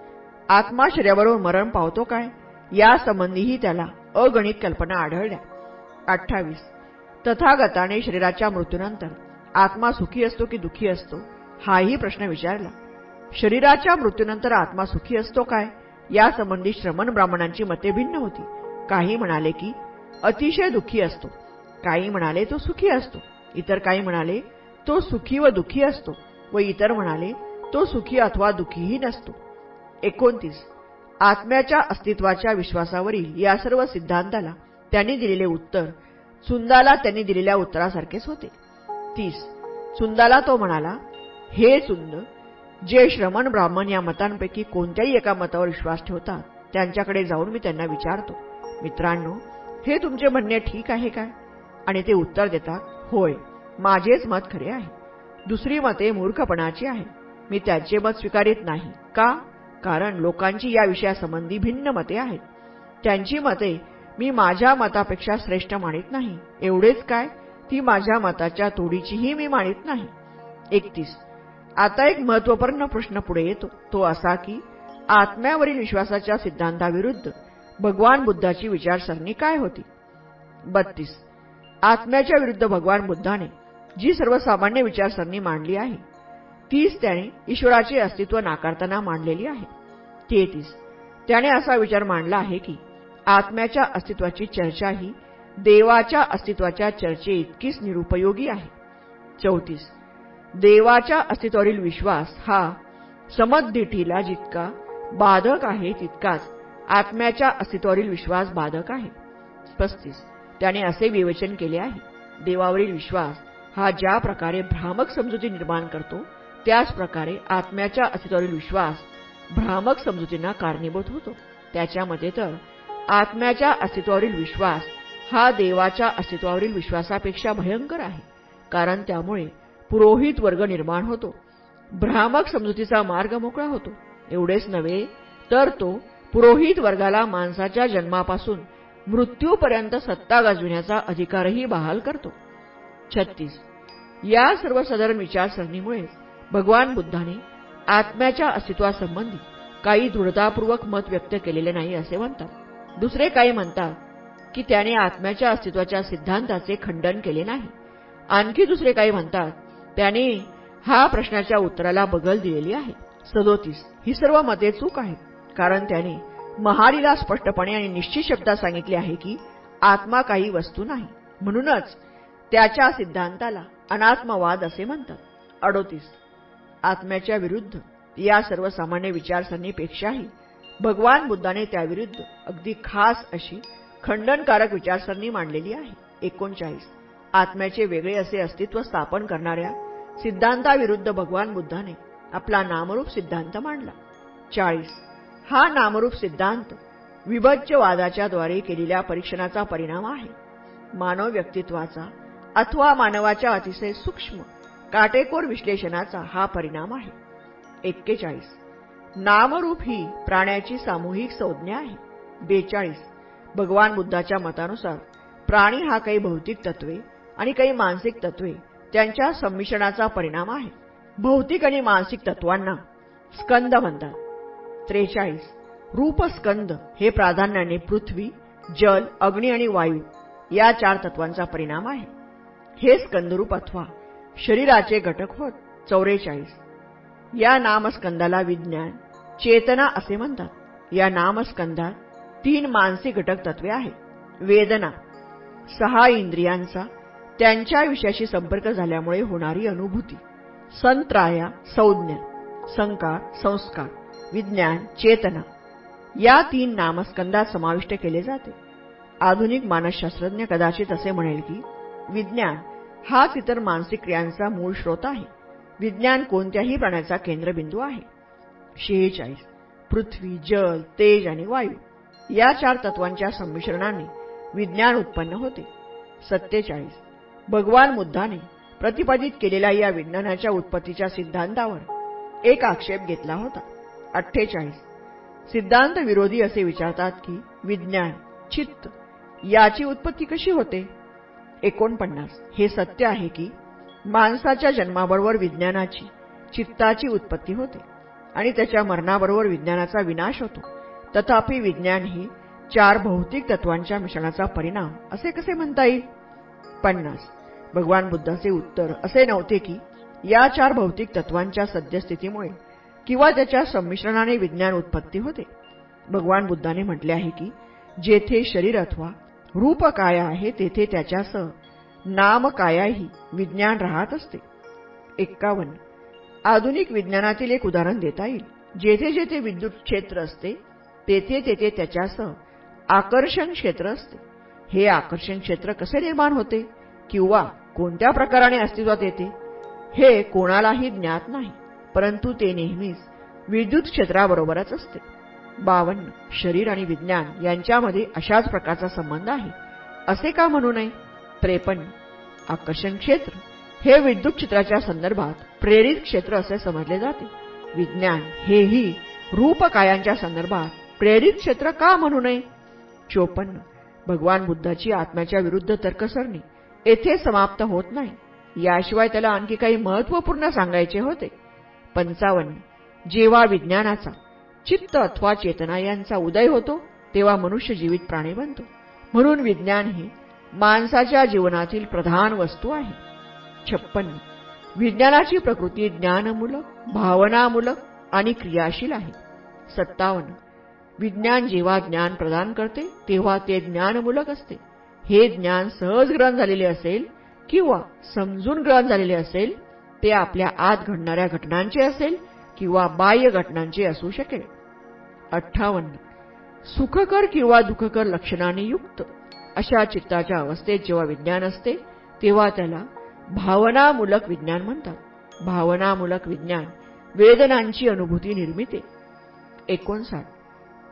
आत्मा शरीराबरोबर मरण पावतो काय? यासंबंधीही त्याला अगणित कल्पना आढळल्या. अठ्ठावीस. तथागताने शरीराच्या मृत्यूनंतर आत्मा सुखी असतो की दुखी असतो हाही प्रश्न विचारला. शरीराच्या मृत्यूनंतर आत्मा सुखी असतो काय? यासंबंधी श्रमण ब्राह्मणांची मते भिन्न होती. काही म्हणाले की अतिशय दुःखी असतो. काही म्हणाले तो सुखी असतो. इतर काही म्हणाले तो सुखी व दुःखी असतो. व इतर म्हणाले तो सुखी अथवा दुःखीही नसतो. एकोणतीस. आत्म्याच्या अस्तित्वाच्या विश्वासावरील या सर्व सिद्धांताला त्यांनी दिलेले उत्तर सुंदाला त्यांनी दिलेल्या उत्तरासारखेच होते. तीस. सुंदाला तो म्हणाला हे सुंद जे श्रमण ब्राह्मण या मतांपैकी कोणत्याही एका मतावर विश्वास ठेवतात त्यांच्याकडे जाऊन मी त्यांना विचारतो. मित्रांनो हे तुमचे म्हणणे ठीक आहे काय आणि ते उत्तर देतात होय माझेच मत खरे आहे. दुसरी मते मूर्खपणाची आहे. मी त्याचे मत स्वीकारित नाही. का? कारण लोकांची या विषयासंबंधी भिन्न मते आहेत. त्यांची मते मी माझ्या मतापेक्षा श्रेष्ठ मानित नाही. एवढेच काय? ती माझ्या मताच्या तोडीचीही मी मानित नाही. एकतीस. आता एक महत्त्वपूर्ण प्रश्न पुढे येतो. तो असा की आत्म्यावरील विश्वासाच्या सिद्धांताविरुद्ध भगवान बुद्धाची विचारसरणी काय होती? बत्तीस. आत्म्याच्या विरुद्ध भगवान बुद्धाने जी सर्वसामान्य विचारसरणी मांडली आहे तीच त्याने ईश्वराचे अस्तित्व नाकारताना मांडलेली आहे. तेहतीस. त्याने असा विचार मांडला आहे की आत्म्याच्या अस्तित्वाची चर्चा ही देवाच्या अस्तित्वाच्या चर्चे इतकीच निरुपयोगी आहे. चौतीस. देवाच्या अस्तित्वावरील विश्वास हा समदिठीला जितका बाधक आहे तितकाच आत्म्याच्या अस्तित्वावरील विश्वास बाधक आहे. पस्तीस. त्याने असे विवेचन केले आहे. देवावरील विश्वास हा ज्या प्रकारे भ्रामक समजुती निर्माण करतो त्याच प्रकारे आत्म्याच्या अस्तित्वावरील विश्वास भ्रामक समजुतींना कारणीभूत होतो. त्याच्यामध्ये तर आत्म्याच्या अस्तित्वावरील विश्वास हा देवाच्या अस्तित्वावरील विश्वासापेक्षा भयंकर आहे कारण त्यामुळे पुरोहित वर्ग निर्माण होतो. भ्रामक समजुतीचा मार्ग मोकळा होतो. एवढेच नव्हे तर तो पुरोहित वर्गाला माणसाच्या जन्मापासून मृत्यूपर्यंत सत्ता गाजविण्याचा अधिकारही बहाल करतो. छत्तीस. या सर्वसाधारण विचारसरणीमुळेच भगवान बुद्धाने आत्म्याच्या अस्तित्वासंबंधी काही दृढतापूर्वक मत व्यक्त केलेले नाही असे म्हणतात. दुसरे काही म्हणतात की त्याने आत्म्याच्या अस्तित्वाच्या सिद्धांताचे खंडन केले नाही. आणखी दुसरे काही म्हणतात त्याने हा प्रश्नाच्या उत्तराला बगल दिलेली आहे. सदोतीस ही सर्व मते चूक आहेत कारण त्याने महारीला स्पष्टपणे आणि निश्चित शब्दात सांगितले आहे की आत्मा काही वस्तू नाही. म्हणूनच त्याच्या सिद्धांताला अनात्मवाद असे म्हणतात. अडोतीस आत्म्याच्या विरुद्ध या सर्वसामान्य विचारसरणीपेक्षाही भगवान बुद्धाने त्याविरुद्ध अगदी खास अशी खंडनकारक विचारसरणी मांडलेली आहे. एकोणचाळीस. आत्म्याचे वेगळे असे अस्तित्व स्थापन करणाऱ्या सिद्धांताविरुद्ध भगवान बुद्धाने आपला नामरूप सिद्धांत मांडला. चाळीस. हा नामरूप सिद्धांत विभज्यवादाच्या द्वारे केलेल्या परीक्षणाचा परिणाम आहे. मानव व्यक्तित्वाचा अथवा मानवाच्या अतिशय सूक्ष्म काटेकोर विश्लेषणाचा हा परिणाम आहे. एक्केचाळीस. नामरूप ही प्राण्याची सामूहिक संज्ञा आहे. बेचाळीस. भगवान बुद्धाच्या मतानुसार प्राणी हा काही भौतिक तत्वे आणि काही मानसिक तत्वे त्यांच्या संमिश्रणाचा परिणाम आहे. भौतिक आणि मानसिक तत्वांना स्कंद म्हणतात. त्रेचाळीस. रूपस्कंद हे प्राधान्याने पृथ्वी जल अग्नी आणि वायू या चार तत्वांचा परिणाम आहे. हे स्कंदरूप अथवा शरीराचे घटक होत चौवेचाळीस या नामस्कंदाला विज्ञान चेतना असे म्हणतात. या नामस्कंदात तीन मानसिक घटक तत्वे आहेत. वेदना सहा इंद्रियांचा त्यांच्या विषयाशी संपर्क झाल्यामुळे होणारी अनुभूती. संत्राया संज्ञा संकार संस्कार विज्ञान चेतना. या तीन नामस्कंदात समाविष्ट केले जाते. आधुनिक मानसशास्त्रज्ञ कदाचित असे म्हणेल की विज्ञान हाच इतर मानसिक क्रियांचा मूळ स्रोत आहे. विज्ञान कोणत्याही प्राण्याचा केंद्रबिंदू आहे. शेहेचाळीस. पृथ्वी जल तेज आणि वायू या चार तत्वांच्या संमिश्रणाने विज्ञान उत्पन्न होते. सत्तेचाळीस. भगवान बुद्धाने प्रतिपादित केलेल्या या विज्ञानाच्या उत्पत्तीच्या सिद्धांतावर एक आक्षेप घेतला होता. अठ्ठेचाळीस. सिद्धांत विरोधी असे विचारतात की विज्ञान चित्त याची उत्पत्ती कशी होते? एकोणपन्नास. हे सत्य आहे की माणसाच्या जन्माबरोबर विज्ञानाची चित्ताची उत्पत्ती होते आणि त्याच्या मरणाबरोबर विज्ञानाचा विनाश होतो. तथापि विज्ञान ही चार भौतिक तत्वांच्या मिश्रणाचा परिणाम असे कसे म्हणता येईल? पन्नास. भगवान बुद्धाचे उत्तर असे नव्हते की या चार भौतिक तत्वांच्या सद्यस्थितीमुळे किंवा त्याच्या संमिश्रणाने विज्ञान उत्पत्ती होते. भगवान बुद्धाने म्हटले आहे की जेथे शरीर अथवा रूप काय आहे तेथे त्याच्यासह? नाम कायाही विज्ञान राहत असते. एक्कावन्न. आधुनिक विज्ञानातील एक उदाहरण देता येईल. जेथे जेथे विद्युत क्षेत्र असते तेथे तेथे त्याच्यासह आकर्षण क्षेत्र असते. हे आकर्षण क्षेत्र कसे निर्माण होते? किंवा कोणत्या प्रकाराने अस्तित्वात येते? हे कोणालाही ज्ञात नाही परंतु ते नेहमीच विद्युत क्षेत्राबरोबरच असते. बावन्न शरीर आणि विज्ञान यांच्यामध्ये अशाच प्रकारचा संबंध आहे. असे का म्हणू नये? त्रेपन्न आकर्षण क्षेत्र. हे विद्युत क्षेत्राच्या संदर्भात प्रेरित क्षेत्र असे समजले जाते. विज्ञान हेही रूपकायांच्या संदर्भात प्रेरित क्षेत्र का म्हणू नये? चोपन्न भगवान बुद्धाची आत्म्याच्या विरुद्ध तर्कसरणी येथे समाप्त होत नाही. याशिवाय त्याला आणखी काही महत्त्वपूर्ण सांगायचे होते. पंचावन्न जेव्हा विज्ञानाचा चित्त अथवा चेतना यांचा उदय होतो तेव्हा मनुष्य जीवित प्राणी बनतो. म्हणून विज्ञान हे माणसाच्या जीवनातील प्रधान वस्तू आहे. छप्पन. विज्ञानाची प्रकृती ज्ञानमूलक भावनामूलक आणि क्रियाशील आहे. सत्तावन्न. विज्ञान जेव्हा ज्ञान प्रदान करते तेव्हा ते ज्ञानमूलक असते. हे ज्ञान सहज ग्रहण झालेले असेल किंवा समजून ग्रहण झालेले असेल ते आपल्या आत घडणाऱ्या घटनांचे असेल किंवा बाह्य घटनांचे असू शकेल. अठ्ठावन्न. सुखकर किंवा दुःखकर लक्षणाने युक्त. अशा चित्ताच्या अवस्थेत जेव्हा विज्ञान असते तेव्हा त्याला भावनामूलक विज्ञान म्हणतात. भावनामूलक विज्ञान वेदनांची अनुभूती निर्मिते. एकोणसाठ.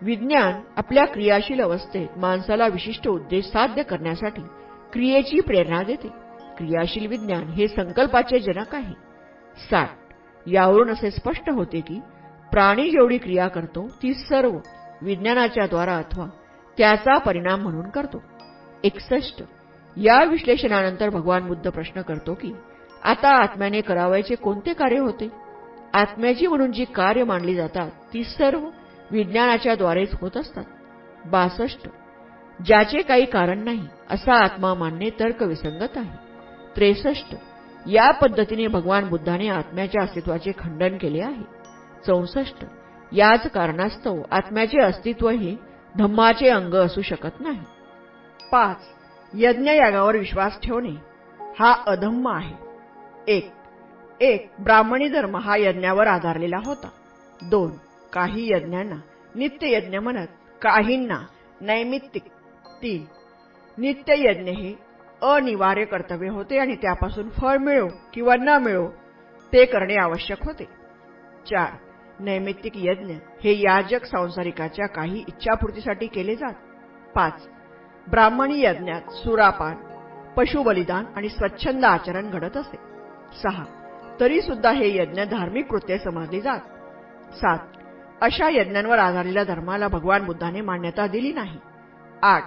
विज्ञान आपल्या क्रियाशील अवस्थेत माणसाला विशिष्ट उद्देश साध्य करण्यासाठी क्रियेची प्रेरणा देते. क्रियाशील विज्ञान हे संकल्पाचे जनक आहे. साठ. यावरून असे स्पष्ट होते की प्राणी जेवढी क्रिया करतो ती सर्व विज्ञानाच्या द्वारा अथवा त्याचा परिणाम म्हणून करतो. एकसष्ट. या विश्लेषणानंतर भगवान बुद्ध प्रश्न करतो की आता आत्म्याने करावायचे कोणते कार्य होते? आत्म्याची म्हणून जी कार्य मानली जातात ती सर्व विज्ञानाच्या द्वारेच होत असतात. बासष्ट. ज्याचे काही कारण नाही असा आत्मा मानणे तर्कविसंगत आहे. त्रेसष्ट. या पद्धतीने भगवान बुद्धाने आत्म्याच्या अस्तित्वाचे खंडन केले आहे. चौसष्ट. याच कारणास्तव आत्म्याचे अस्तित्व हे धम्माचे अंग असू शकत नाही. पाच. यज्ञयागावर विश्वास ठेवणे हा अधम्म आहे. एक. एक. ब्राह्मणी धर्म हा यज्ञावर आधारलेला होता. दोन. काही यज्ञांना नित्ययज्ञ म्हणत काहींना नैमित्तिक. तीन. नित्ययज्ञ हे अनिवार्य कर्तव्य होते आणि त्यापासून फळ मिळो किंवा न मिळो ते करणे आवश्यक होते. चार. नैमित्तिक यज्ञ हे याजक संसारिकाच्या काही इच्छापूर्तीसाठी केले जात. पाच ब्राह्मणी यज्ञात सुरापान पशुबलिदान आणि स्वच्छंद आचरण घडत असे. सहा तरी सुद्धा हे यज्ञ धार्मिक कृत्य समजली जात. सात अशा यज्ञांवर आधारलेल्या धर्माला भगवान बुद्धाने मान्यता दिली नाही. आठ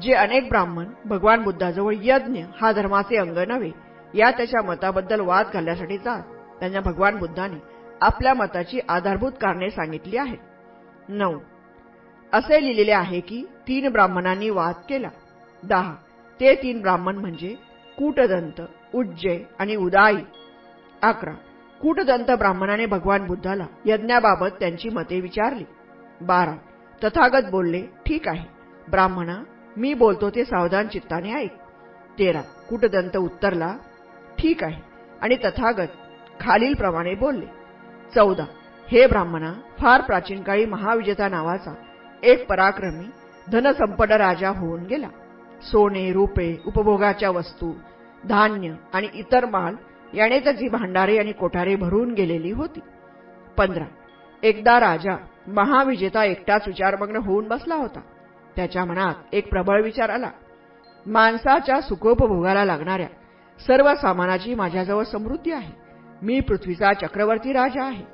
जे अनेक ब्राह्मण भगवान बुद्धाजवळ यज्ञ हा धर्माचे अंग नव्हे या त्याच्या मताबद्दल वाद घालण्यासाठी जात. त्यांना भगवान बुद्धाने आपल्या मताची आधारभूत कारणे सांगितली आहेत. नऊ. असे लिहिलेले आहे की तीन ब्राह्मणांनी वाद केला. दहा. ते तीन ब्राह्मण म्हणजे कूटदंत उज्जय आणि उदाई. अकरा. कूटदंत ब्राह्मणाने भगवान बुद्धाला यज्ञाबाबत त्यांची मते विचारली. बारा. तथागत बोलले ठीक आहे. ब्राह्मणा मी बोलतो ते सावधान चित्ताने ऐक. तेरा. कूटदंत उत्तरला ठीक आहे. आणि तथागत खालीलप्रमाणे बोलले चौदा. हे ब्राह्मणा फार प्राचीन काळी महाविजेता नावाचा एक पराक्रमी धनसंपन्न राजा होऊन गेला. सोने रुपे उपभोगाच्या वस्तू धान्य आणि इतर माल याने त्याची भांडारे आणि कोठारे भरून गेलेली होती. पंधरा. एकदा राजा महाविजेता एकटाच विचारमग्न होऊन बसला होता. त्याच्या मनात एक प्रबळ विचार आला. माणसाच्या सुखोपभोगाला लागणाऱ्या सर्व सामानाची माझ्याजवळ समृद्धी आहे. मी पृथ्वीचा चक्रवर्ती राजा आहे.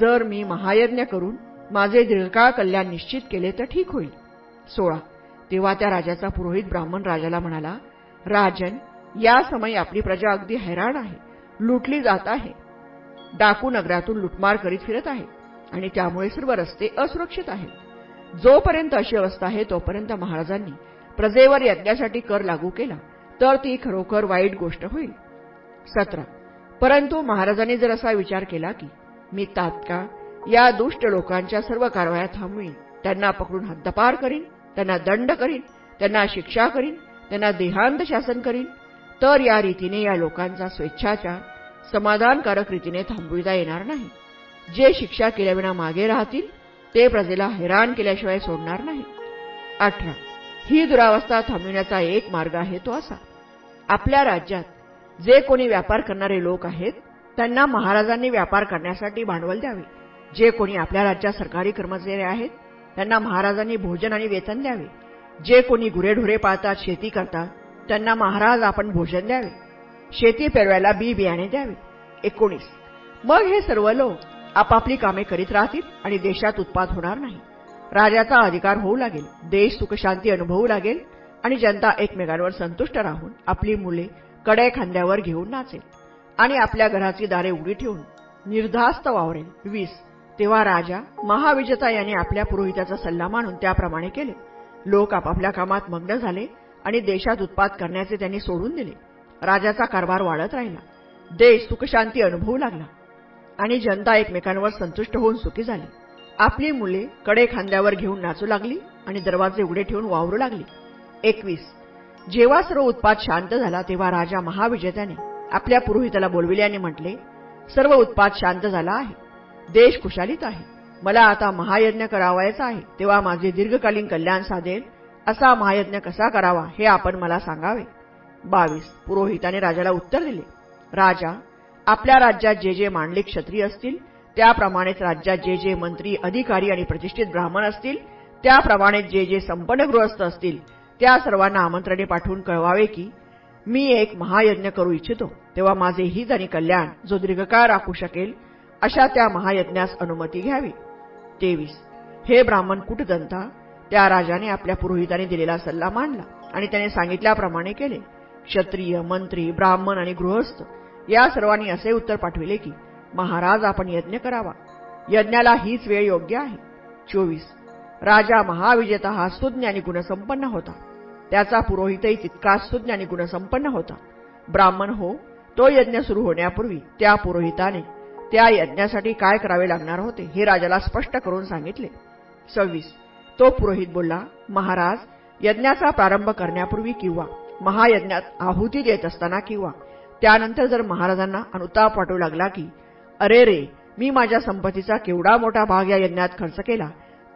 जर मी महायज्ञ करून माझे दीर्घकाळ कल्याण निश्चित केले तर ठीक होईल. सोळा. तेव्हा त्या राजाचा पुरोहित ब्राह्मण राजाला म्हणाला राजन या समयी आपली प्रजा अगदी हैराण आहे. लुटली जात आहे. डाकू नगरातून लुटमार करीत फिरत आहे आणि त्यामुळे सर्व रस्ते असुरक्षित आहेत. जोपर्यंत अशी अवस्था आहे तोपर्यंत महाराजांनी प्रजेवर यज्ञासाठी कर लागू केला तर ती खरोखर वाईट गोष्ट होईल. सतरा. परंतु महाराजांनी जर असा विचार केला की मी तात्काळ या दुष्ट लोकांच्या सर्व कारवाया थांबवीन त्यांना पकडून हद्दपार करीन त्यांना दंड करीन त्यांना शिक्षा करीन त्यांना देहांत शासन करीन तर या रीतीने या लोकांचा स्वेच्छाचार समाधानकारक रीतीने थांबविता येणार नाही. जे शिक्षा केल्याविना मागे राहतील ते प्रजेला हैराण केल्याशिवाय सोडणार नाही. अठरा. ही दुरावस्था थांबविण्याचा एक मार्ग आहे तो असा. आपल्या राज्यात जे कोणी व्यापार करणारे लोक आहेत त्यांना महाराजांनी व्यापार करण्यासाठी भांडवल द्यावे. जे कोणी आपल्या राज्यात सरकारी कर्मचारी आहेत त्यांना महाराजांनी भोजन आणि वेतन द्यावे. जे कोणी गुरेढोरे पाळतात शेती करतात त्यांना महाराज आपण भोजन द्यावे. शेती पेरवायला बी बियाणे द्यावे. एकोणीस. मग हे सर्व लोक आपापली कामे करीत राहतील आणि देशात उत्पाद होणार नाही. राजाचा अधिकार होऊ लागेल देश सुखशांती अनुभवू लागेल आणि जनता एकमेकांवर संतुष्ट राहून आपली मुले कडे खांद्यावर घेऊन नाचेल आणि आपल्या घराची दारे उडी ठेवून निर्धास्त वावरेल. वीस. तेव्हा राजा महाविजेता यांनी आपल्या पुरोहिताचा सल्ला मानून त्याप्रमाणे केले. लोक आपापल्या कामात मग्न झाले आणि देशात उत्पाद करण्याचे त्यांनी सोडून दिले. राजाचा कारभार वाढत राहिला. देश सुखशांती अनुभवू लागला. आणि जनता एकमेकांवर संतुष्ट होऊन सुखी झाली. आपली मुले कडे खांद्यावर घेऊन नाचू लागली आणि दरवाजे उघडे ठेवून वावरू लागली. एकवीस. जेव्हा सर्व उत्पाद शांत झाला तेव्हा राजा महाविजेत्याने आपल्या पुरोहिताला बोलविल्याने म्हटले सर्व उत्पाद शांत झाला आहे. देश खुशालीत आहे. मला आता महायज्ञ करावायचा आहे. तेव्हा माझे दीर्घकालीन कल्याण साधेल. असा महायज्ञ कसा करावा हे आपण मला सांगावे. बावीस. पुरोहिताने राजाला उत्तर दिले राजा आपल्या राज्यात जे जे मांडलिक क्षत्रिय असतील त्याप्रमाणेच राज्यात जे जे मंत्री अधिकारी आणि प्रतिष्ठित ब्राह्मण असतील त्याप्रमाणेच जे जे संपन्न गृहस्थ असतील त्या सर्वांना आमंत्रणे पाठवून कळवावे की मी एक महायज्ञ करू इच्छितो. तेव्हा माझे हित आणि कल्याण जो दीर्घकाळ राखू शकेल अशा त्या महायज्ञास अनुमती घ्यावी. तेवीस. हे ब्राह्मण कुटदंता त्या राजाने आपल्या पुरोहिताने दिलेला सल्ला मांडला आणि त्याने सांगितल्याप्रमाणे केले. क्षत्रिय मंत्री ब्राह्मण आणि गृहस्थ या सर्वांनी असे उत्तर पाठविले की महाराज आपण यज्ञ करावा. यज्ञाला हीच वेळ योग्य आहे. चोवीस. राजा महाविजेता हा सुज्ञ आणि गुणसंपन्न होता. त्याचा पुरोहितही तितकाच सुज्ञ आणि गुणसंपन्न होता. ब्राह्मण हो तो यज्ञ सुरू होण्यापूर्वी त्या पुरोहिताने त्या यज्ञासाठी काय करावे लागणार होते हे राजाला स्पष्ट करून सांगितले. सव्वीस. तो पुरोहित बोलला महाराज यज्ञाचा प्रारंभ करण्यापूर्वी किंवा महायज्ञात आहुती देत असताना किंवा त्यानंतर जर महाराजांना अनुताप वाटू लागला की अरे रे मी माझ्या संपत्तीचा केवढा मोठा भाग या यज्ञात खर्च केला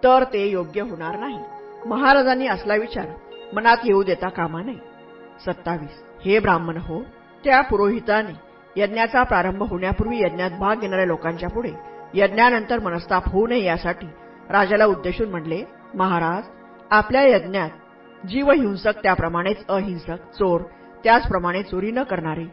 तर ते योग्य होणार नाही. महाराजांनी असला विचार मनात येऊ देता कामा नये. सत्तावीस. हे ब्राह्मण हो त्या पुरोहिताने यज्ञाचा प्रारंभ होण्यापूर्वी यज्ञात भाग घेणाऱ्या लोकांच्या पुढे यज्ञानंतर मनस्ताप होऊ नये यासाठी राजाला उद्देशून म्हणले महाराज आपल्या यज्ञात जीवहिंसक त्याप्रमाणेच अहिंसक चोर त्याचप्रमाणे चोरी न करणारे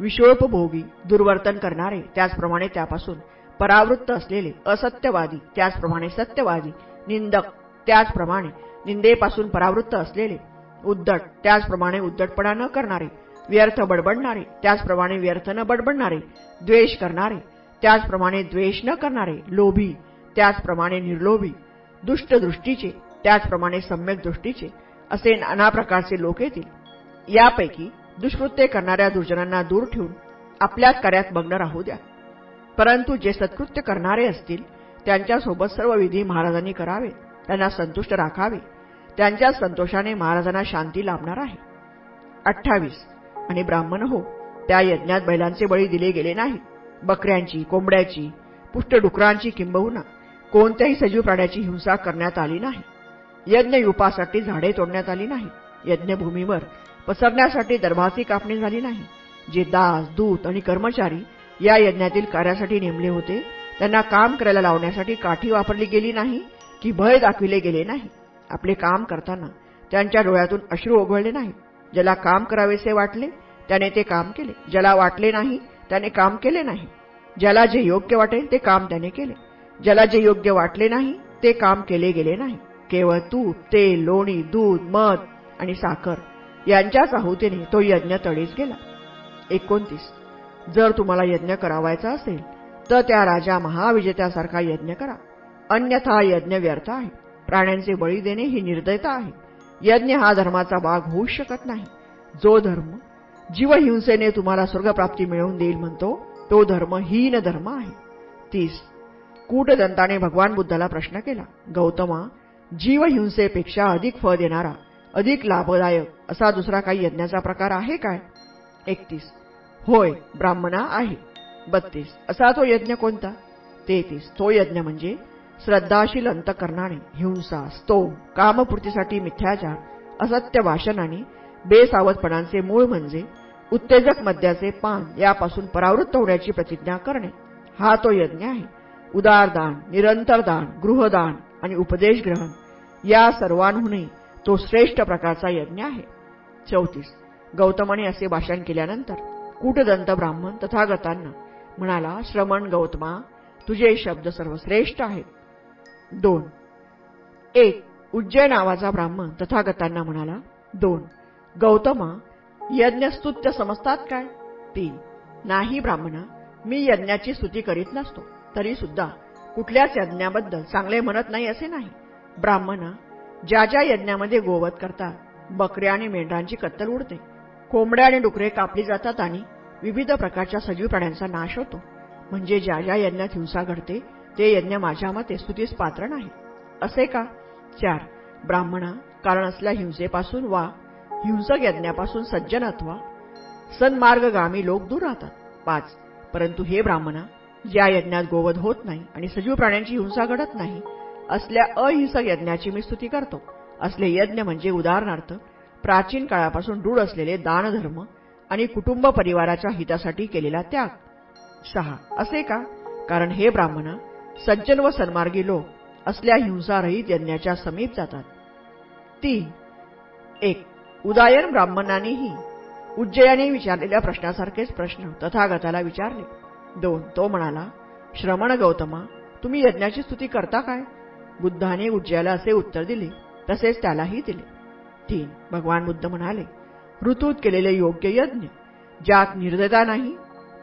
विषोपभोगी दुर्वर्तन करणारे त्याचप्रमाणे त्यापासून परावृत्त असलेले असत्यवादी त्याचप्रमाणे सत्यवादी निंदक त्याचप्रमाणे निंदेपासून परावृत्त असलेले उद्धट त्याचप्रमाणे उद्धटपणा न करणारे व्यर्थ बडबडणारे त्याचप्रमाणे व्यर्थ न बडबडणारे द्वेष करणारे त्याचप्रमाणे द्वेष न करणारे लोभी त्याचप्रमाणे निर्लोभी दुष्ट दृष्टीचे त्याचप्रमाणे सम्यक दृष्टीचे असे नाना प्रकारचे लोक येतील. यापैकी दुष्कृत्य करणाऱ्या दुर्जनांना दूर ठेवून आपल्याच कार्यात मग्न राहू द्या. परंतु जे सत्कृत्य करणारे असतील त्यांच्यासोबत सर्व विधी महाराजांनी करावे त्यांना संतुष्ट राखावे. त्यांच्या संतोषाने महाराजांना शांती लाभणार आहे. अठ्ठावीस. आणि ब्राह्मण हो त्या यज्ञात बैलांचे बळी दिले गेले नाही. बकऱ्यांची कोंबड्याची पुष्टडुकरांची किंबहुना कोणत्याही सजीव प्राण्याची हिंसा करण्यात आली नाही. यज्ञ युपासाठी झाडे तोडण्यात आली नाही. यज्ञभूमीवर पसरण्यासाठी दरभासी कापणी झाली नाही. जे दास दूत आणि कर्मचारी या यज्ञातील कार्यासाठी नेमले होते त्यांना काम करायला लावण्यासाठी काठी वापरली गेली नाही की भय दाखविले गेले नाही. आपले काम करताना त्यांच्या डोळ्यातून अश्रू ओघळले नाही. ज्याला काम करावेसे वाटले त्याने ते काम केले. ज्याला वाटले नाही त्याने काम केले नाही. ज्याला जे योग्य वाटेल ते काम त्याने केले. ज्याला जे योग्य वाटले नाही ते काम केले गेले नाही. केवळ तूप तेल लोणी दूध मध आणि साखर यांच्याच आहुतीने तो यज्ञ तडीच गेला. एकोणतीस. जर तुम्हाला यज्ञ करावायचा असेल तर त्या राजा महाविजेत्यासारखा यज्ञ करा. अन्यथा यज्ञ व्यर्थ आहे. प्राण्यांचे बळी देणे ही निर्दयता आहे. यज्ञ हा धर्माचा भाग होऊ शकत नाही. जो धर्म जीवहिंसेने तुम्हाला स्वर्गप्राप्ती मिळवून देईल म्हणतो तो धर्म हीन धर्म आहे. तीस कूटदंताने भगवान बुद्धाला प्रश्न केला गौतमा जीवहिंसेपेक्षा अधिक फळ देणारा अधिक लाभदायक असा दुसरा काही यज्ञाचा प्रकार आहे काय? एकतीस होय ब्राह्मणा आहे. बत्तीस असा तो यज्ञ कोणता? तेहतीस तो यज्ञ म्हणजे श्रद्धाशील अंतकरणाने हिंसा स्तोम कामपूर्तीसाठी मिथ्याचार असत्य भाषणाने आणि बेसावधपणांचे मूळ म्हणजे उत्तेजक मद्याचे पान यापासून परावृत्त होण्याची प्रतिज्ञा करणे. हा तो यज्ञ आहे. उदारदान निरंतरदान गृहदान आणि उपदेश ग्रहण या सर्वांहूनही तो श्रेष्ठ प्रकारचा यज्ञ आहे. चौतीस. गौतमाने असे भाषण केल्यानंतर कूटदंत ब्राह्मण तथागतांना म्हणाला श्रमण गौतमा तुझे शब्द सर्वश्रेष्ठ आहेत. दोन. एक उज्जय नावाचा ब्राह्मण तथागतांना म्हणाला दोन. गौतमा यज्ञस्तुत्य समजतात काय? तीन. नाही ब्राह्मणा मी यज्ञाची स्तुती करीत नसतो तरी सुद्धा कुठल्याच यज्ञाबद्दल चांगले म्हणत नाही असे नाही. ब्राह्मणा ज्या ज्या यज्ञामध्ये गोवत करतात बकऱ्या आणि मेंढरांची कत्तल उडते कोंबड्या आणि डुकरे कापली जातात आणि विविध प्रकारच्या सजीव प्राण्यांचा नाश होतो. म्हणजे ज्या ज्या यज्ञात हिंसा घडते ते यज्ञ माझ्या मते स्तुतीस पात्र नाही. असे का? चार. ब्राह्मणा कारण असल्या हिंसेपासून वा हिंसक यज्ञापासून सज्जन अथवा. सन्मार्गगामी लोक दूर राहतात. पाच. परंतु हे ब्राह्मणा ज्या यज्ञात गोवध होत नाही आणि सजीव प्राण्यांची हिंसा घडत नाही असल्या अहिंसक यज्ञाची मी स्तुती करतो. असले यज्ञ म्हणजे उदाहरणार्थ प्राचीन काळापासून रूढ असलेले दानधर्म आणि कुटुंब परिवाराच्या हितासाठी केलेला त्याग. सहा. असे का? कारण हे ब्राह्मणा सज्जन व सन्मार्गी लोक असल्या हिंसारहित यज्ञाच्या समीप जातात. तीन एक उदायन ब्राह्मणांनीही उज्जयाने विचारलेल्या प्रश्नासारखेच प्रश्न तथागताला विचारले. दोन तो म्हणाला श्रमण गौतमा तुम्ही यज्ञाची स्तुती करता काय? बुद्धाने उज्जयाला असे उत्तर दिले तसेच त्यालाही दिले. तीन भगवान बुद्ध म्हणाले ऋतूत केलेले योग्य यज्ञ ज्यात निर्दयता नाही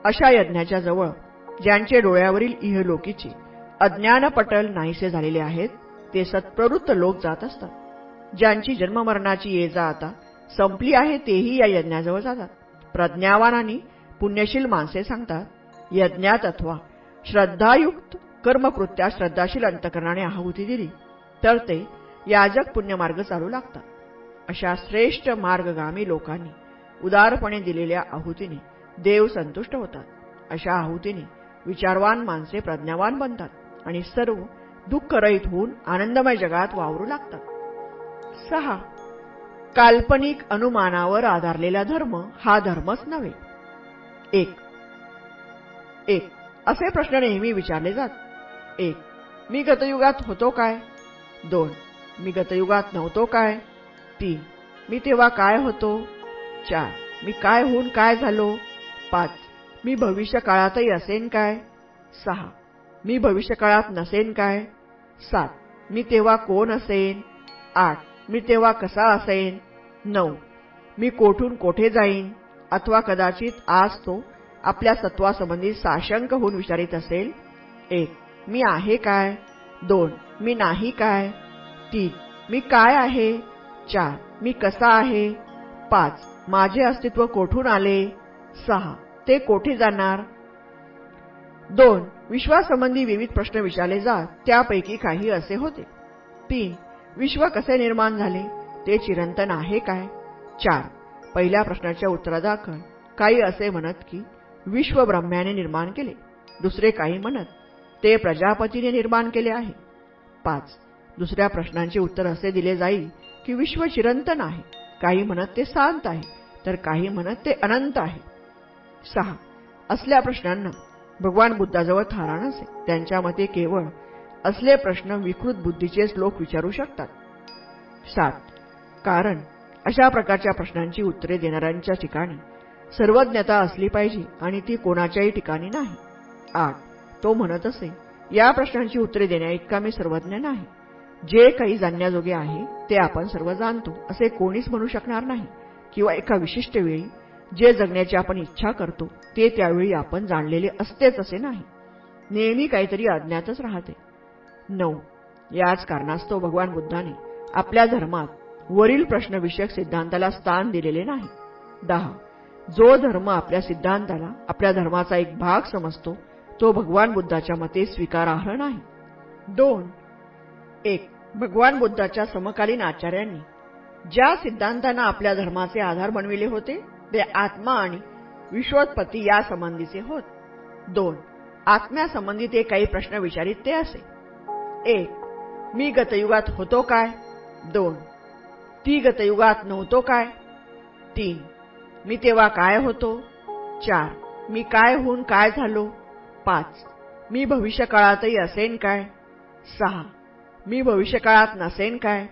अशा यज्ञाच्या जवळ ज्यांचे डोळ्यावरील इहलोकीची अज्ञानपटल नाहीसे झालेले आहेत ते सत्प्रवृत्त लोक जात असतात. ज्यांची जन्ममरणाची ये जा आता संपली आहे तेही या यज्ञाजवळ जातात. प्रज्ञावानानी पुण्यशील माणसे सांगतात यज्ञात अथवा श्रद्धायुक्त कर्मकृत्या श्रद्धाशील अंतकरणाने आहुती दिली तर ते याजक पुण्यमार्ग चालू लागतात. अशा श्रेष्ठ मार्गगामी लोकांनी उदारपणे दिलेल्या आहुतीने देव संतुष्ट होतात. अशा आहुतीने विचारवान माणसे प्रज्ञावान बनतात. आणि सर्व दुःखरहित होऊन आनंदमय जगात वावरू लागतात. सहा. काल्पनिक अनुमानावर आधारलेला धर्म हा धर्मच नव्हे. एक. एक. असे प्रश्न नेहमी विचारले जात. एक. मी गतयुगात होतो काय? दोन. मी गतयुगात नव्हतो काय? तीन. मी तेव्हा काय होतो? चार. मी काय होऊन काय झालो? पाच. मी भविष्य काळातही असेन काय? सहा. मी भविष्यकाळात नसेन काय? सात. मी तेव्हा कोण असेन? आठ. मी तेव्हा कसा असेन? नऊ. मी कोठून कोठे जाईन? अथवा कदाचित आज तो आपल्या सत्वासंबंधी साशंक होऊन विचारित असेल? एक. मी आहे काय? दोन. मी नाही काय? तीन. मी काय आहे? चार. मी कसा आहे? पाच. माझे अस्तित्व कोठून आले? सहा. ते कोठे जाणार? दोन विश्वासंबंधी विविध प्रश्न विचारले जात त्यापैकी काही असे होते. तीन विश्व कसे निर्माण झाले? ते चिरंतन आहे काय? चार पहिल्या प्रश्नाच्या उत्तरादाखल. काही असे म्हणत की विश्व ब्रह्म्याने निर्माण केले. दुसरे काही म्हणत ते प्रजापतीने निर्माण केले आहे. पाच दुसऱ्या प्रश्नांचे उत्तर असे दिले जाईल की विश्व चिरंतन आहे. काही म्हणत ते शांत आहे तर काही म्हणत ते अनंत आहे. सहा असल्या प्रश्नांना भगवान बुद्धाजवळ थारा नसे. त्यांच्या मते केवळ असले प्रश्न विकृत बुद्धीचेच लोक विचारू शकतात. सात. कारण अशा प्रकारच्या प्रश्नांची उत्तरे देणाऱ्यांच्या ठिकाणी सर्वज्ञता असली पाहिजे आणि ती कोणाच्याही ठिकाणी नाही. आठ. तो म्हणत असे या प्रश्नांची उत्तरे देण्या इतका मी सर्वज्ञ नाही. जे काही जाणण्याजोगे आहे ते आपण सर्व जाणतो असे कोणीच म्हणू शकणार नाही किंवा एका विशिष्ट वेळी जे जगण्याची आपण इच्छा करतो ते त्यावेळी आपण जाणलेले असतेच असे नाही. नेहमी काहीतरी अज्ञातच राहते. नऊ. याच कारणास्तव भगवान बुद्धाने आपल्या धर्मात वरील प्रश्नविषयक सिद्धांताला स्थान दिलेले नाही. दहा. जो धर्म आपल्या सिद्धांताला आपल्या धर्माचा एक भाग समजतो तो भगवान बुद्धाच्या मते स्वीकारार्ह नाही. दोन. एक. भगवान बुद्धाच्या समकालीन आचार्यांनी ज्या सिद्धांतांना आपल्या धर्माचे आधार बनविले होते ते आत्मा आणि विश्वोत्पत्ती या संबंधीचे होत. दोन आत्म्यासंबंधी ते काही प्रश्न विचारित ते असे. एक मी गतयुगात होतो काय? दोन ती गतयुगात नव्हतो काय? तीन मी तेव्हा काय होतो? चार मी काय होऊन काय झालो? पाच मी भविष्यकाळातही असेन काय? सहा मी भविष्यकाळात नसेन काय?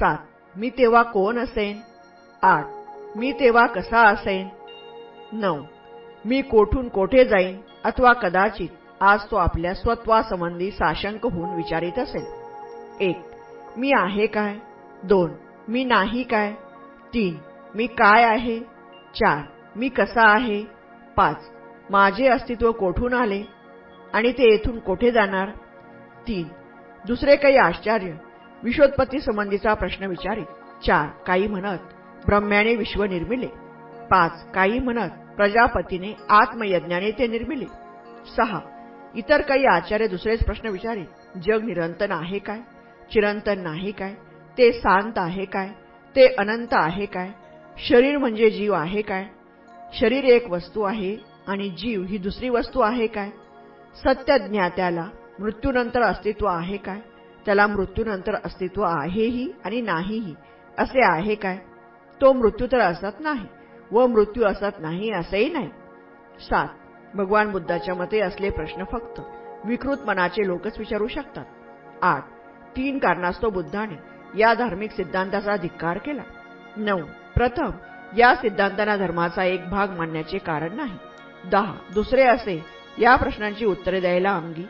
सात मी तेव्हा कोण असेन? आठ मी तेव्हा कसा असेन? नऊ मी कोठून कोठे जाईन? अथवा कदाचित आज तो आपल्या स्वत्वासंबंधी साशंक होऊन विचारित असेल. एक मी आहे काय? दोन मी नाही काय? तीन मी काय आहे? चार मी कसा आहे? पाच माझे अस्तित्व कोठून आले? आणि ते येथून कोठे जाणार? तीन दुसरे काही आश्चर्य विश्वोत्पत्ती संबंधीचा प्रश्न विचारित. चार काही म्हणत ब्रह्म्याने विश्व निर्मिले. पाच काही म्हणत प्रजापतीने आत्मयज्ञाने ते निर्मिले. सहा इतर काही आचार्य दुसरेच प्रश्न विचारे. जग निरंतन आहे काय? चिरंतन नाही काय? ते शांत आहे काय? ते अनंत आहे काय? शरीर म्हणजे जीव आहे काय? शरीर एक वस्तू आहे आणि जीव ही दुसरी वस्तू आहे काय? सत्य ज्ञात्याला मृत्यूनंतर अस्तित्व आहे काय? त्याला मृत्यूनंतर अस्तित्व आहेही आणि नाहीही असे आहे काय? तो मृत्यू तर असत नाही व मृत्यू असत नाही असेही नाही. सात भगवान बुद्धाच्या मते असले प्रश्न फक्त विकृत मनाचे लोकच विचारू शकतात. आठ तीन कारणास्तव बुद्धाने या धार्मिक सिद्धांताचा धिक्कार केला. नऊ प्रथम या सिद्धांतांना धर्माचा एक भाग मानण्याचे कारण नाही. दहा दुसरे असे या प्रश्नांची उत्तरे द्यायला अंगी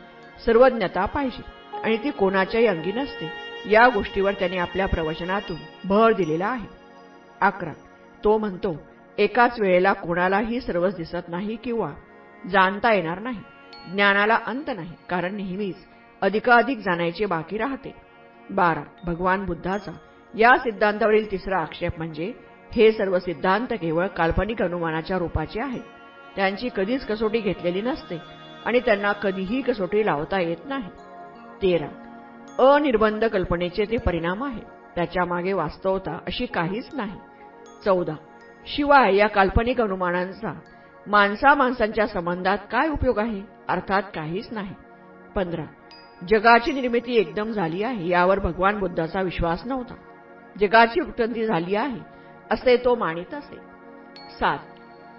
सर्वज्ञता पाहिजे आणि ती कोणाच्याही अंगी नसते. या गोष्टीवर त्यांनी आपल्या प्रवचनातून भर दिलेला आहे. अकरा. तो म्हणतो एकाच वेळेला कोणालाही सर्वच दिसत नाही किंवा जाणता येणार नाही. ज्ञानाला अंत नाही कारण नेहमीच अधिकाधिक जाणायचे बाकी राहते. बारा. भगवान बुद्धाचा या सिद्धांतावरील तिसरा आक्षेप म्हणजे हे सर्व सिद्धांत केवळ काल्पनिक अनुमानाच्या रूपाचे आहेत. त्यांची कधीच कसोटी घेतलेली नसते आणि त्यांना कधीही कसोटी लावता येत नाही. तेरा. अनिर्बंध कल्पनेचे ते परिणाम आहे. त्याच्यामागे वास्तवता अशी काहीच नाही. चौदा. शिवाय या काल्पनिक अनुमानांचा माणसा माणसांच्या संबंधात काय उपयोग आहे? अर्थात काहीच नाही. पंधरा. जगाची निर्मिती एकदम झाली आहे यावर भगवान बुद्धाचा विश्वास नव्हता. जगाची उत्पत्ती झाली आहे असे तो मानित असे. सात.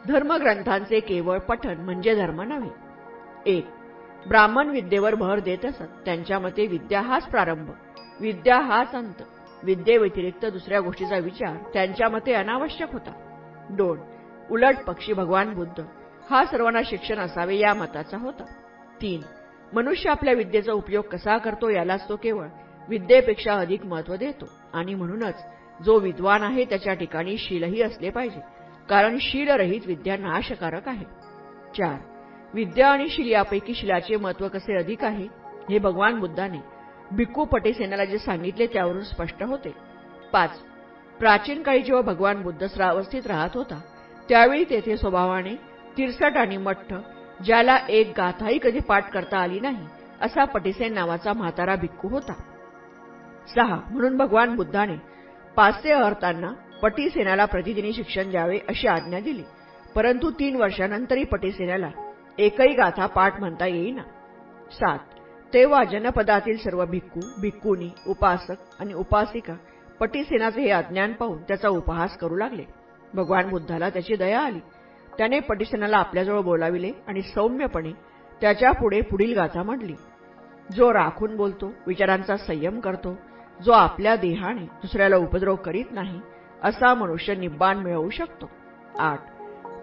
धर्मग्रंथांचे केवळ पठन म्हणजे धर्म नव्हे. एक. ब्राह्मण विद्येवर भर देत असत त्यांच्या मते विद्या हाच प्रारंभ विद्या हाच अंत. विद्येव्यतिरिक्त दुसऱ्या गोष्टीचा विचार त्यांच्या मते अनावश्यक होता. दोन उलट पक्षी भगवान बुद्ध. हा सर्वांना शिक्षण असावे या मताचा होता. तीन मनुष्य आपल्या विद्येचा उपयोग कसा करतो यालाच तो केवळ विद्येपेक्षा अधिक महत्त्व देतो. आणि म्हणूनच जो विद्वान आहे त्याच्या ठिकाणी शीलही असले पाहिजे कारण शीलरहित विद्या नाशकारक आहे. चार विद्या आणि शील यापैकी शिलाचे महत्त्व कसे अधिक आहे हे भगवान बुद्धाने भिक्खू पटेसेनाला जे सांगितले त्यावरून स्पष्ट होते. पाच. प्राचीन काळी जेव्हा भगवान बुद्ध श्रावस्थित राहत होता त्यावेळी तेथे स्वभावाने तिरसट आणि मठ्ठ ज्याला एक गाथाही कधी पाठ करता आली नाही असा पटिसेन नावाचा म्हातारा भिक्खू होता. सहा. म्हणून भगवान बुद्धाने पाचशे अर्थांना पटीसेनाला प्रतिदिनी शिक्षण द्यावे अशी आज्ञा दिली. परंतु तीन वर्षानंतरही पटीसेनाला एकही गाथा पाठ म्हणता येईना. सात. तेव्हा जनपदातील सर्व भिक्खू भिक्कूनी उपासक आणि उपासिका पटीसेनाचे हे अज्ञान पाहून त्याचा उपहास करू लागले. भगवान बुद्धाला त्याची दया आली. त्याने पटीसेनाला आपल्याजवळ बोलाविले आणि सौम्यपणे त्याच्या पुढे पुढील गाथा म्हटली जो राखून बोलतो विचारांचा संयम करतो जो आपल्या देहाने दुसऱ्याला उपद्रव करीत नाही असा मनुष्य निब्बाण मिळवू शकतो. आठ.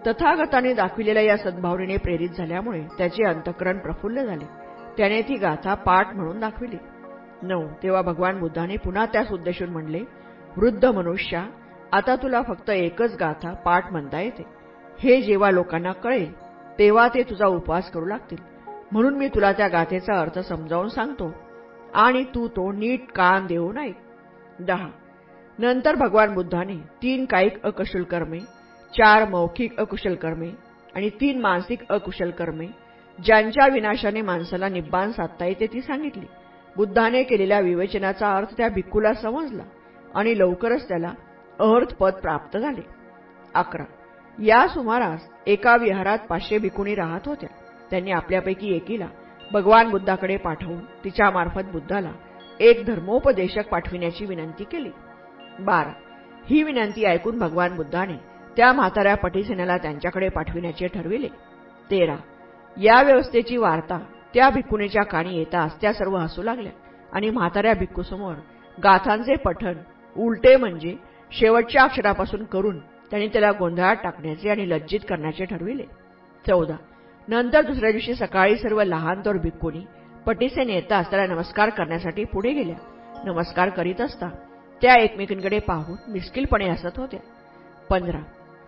तथागताने दाखविलेल्या या सद्भावनेने प्रेरित झाल्यामुळे त्याचे अंतकरण प्रफुल्ल झाले. त्याने ती गाथा पाठ म्हणून दाखविली. नऊ तेव्हा भगवान बुद्धाने पुन्हा त्यास उद्देशून म्हणले वृद्ध मनुष्या आता तुला फक्त एकच गाथा पाठ म्हणता येते. हे जेव्हा लोकांना कळेल तेव्हा ते तुझा उपवास करू लागतील. म्हणून मी तुला त्या गाथेचा अर्थ समजावून सांगतो. आणि तू तो नीट कान देऊ नये दहा नंतर भगवान बुद्धाने तीन कायिक अकुशल कर्मे चार मौखिक अकुशल कर्मे आणि तीन मानसिक अकुशल कर्मे ज्यांच्या विनाशाने माणसाला निब्बाण साधता येते ती सांगितली. बुद्धाने केलेल्या विवेचनाचा अर्थ त्या भिक्खूला समजला आणि लवकरच त्याला अर्थपद प्राप्त झाले. अकरा. या सुमारास एका विहारात पाचशे भिकुणी राहत होत्या. त्यांनी आपल्यापैकी एकीला भगवान बुद्धाकडे पाठवून तिच्यामार्फत बुद्धाला एक धर्मोपदेशक पाठविण्याची विनंती केली. बारा. ही विनंती ऐकून भगवान बुद्धाने त्या म्हाताऱ्या पटीसेनाला त्यांच्याकडे पाठविण्याचे ठरविले. तेरा. या व्यवस्थेची वार्ता त्या भिक्कुणीच्या काणी येताच त्या सर्व हसू लागल्या. आणि म्हाताऱ्या भिक्खूसमोर गाथांचे पठण उलटे म्हणजे शेवटच्या अक्षरापासून करून त्यांनी त्याला गोंधळात टाकण्याचे आणि लज्जित करण्याचे ठरविले. चौदा. नंतर दुसऱ्या दिवशी सकाळी सर्व लहान तोर भिक्कुणी पटीसेन येताच त्याला नमस्कार करण्यासाठी पुढे गेल्या. नमस्कार करीत असता त्या एकमेकींकडे पाहून मिस्किलपणे हसत होत्या. पंधरा.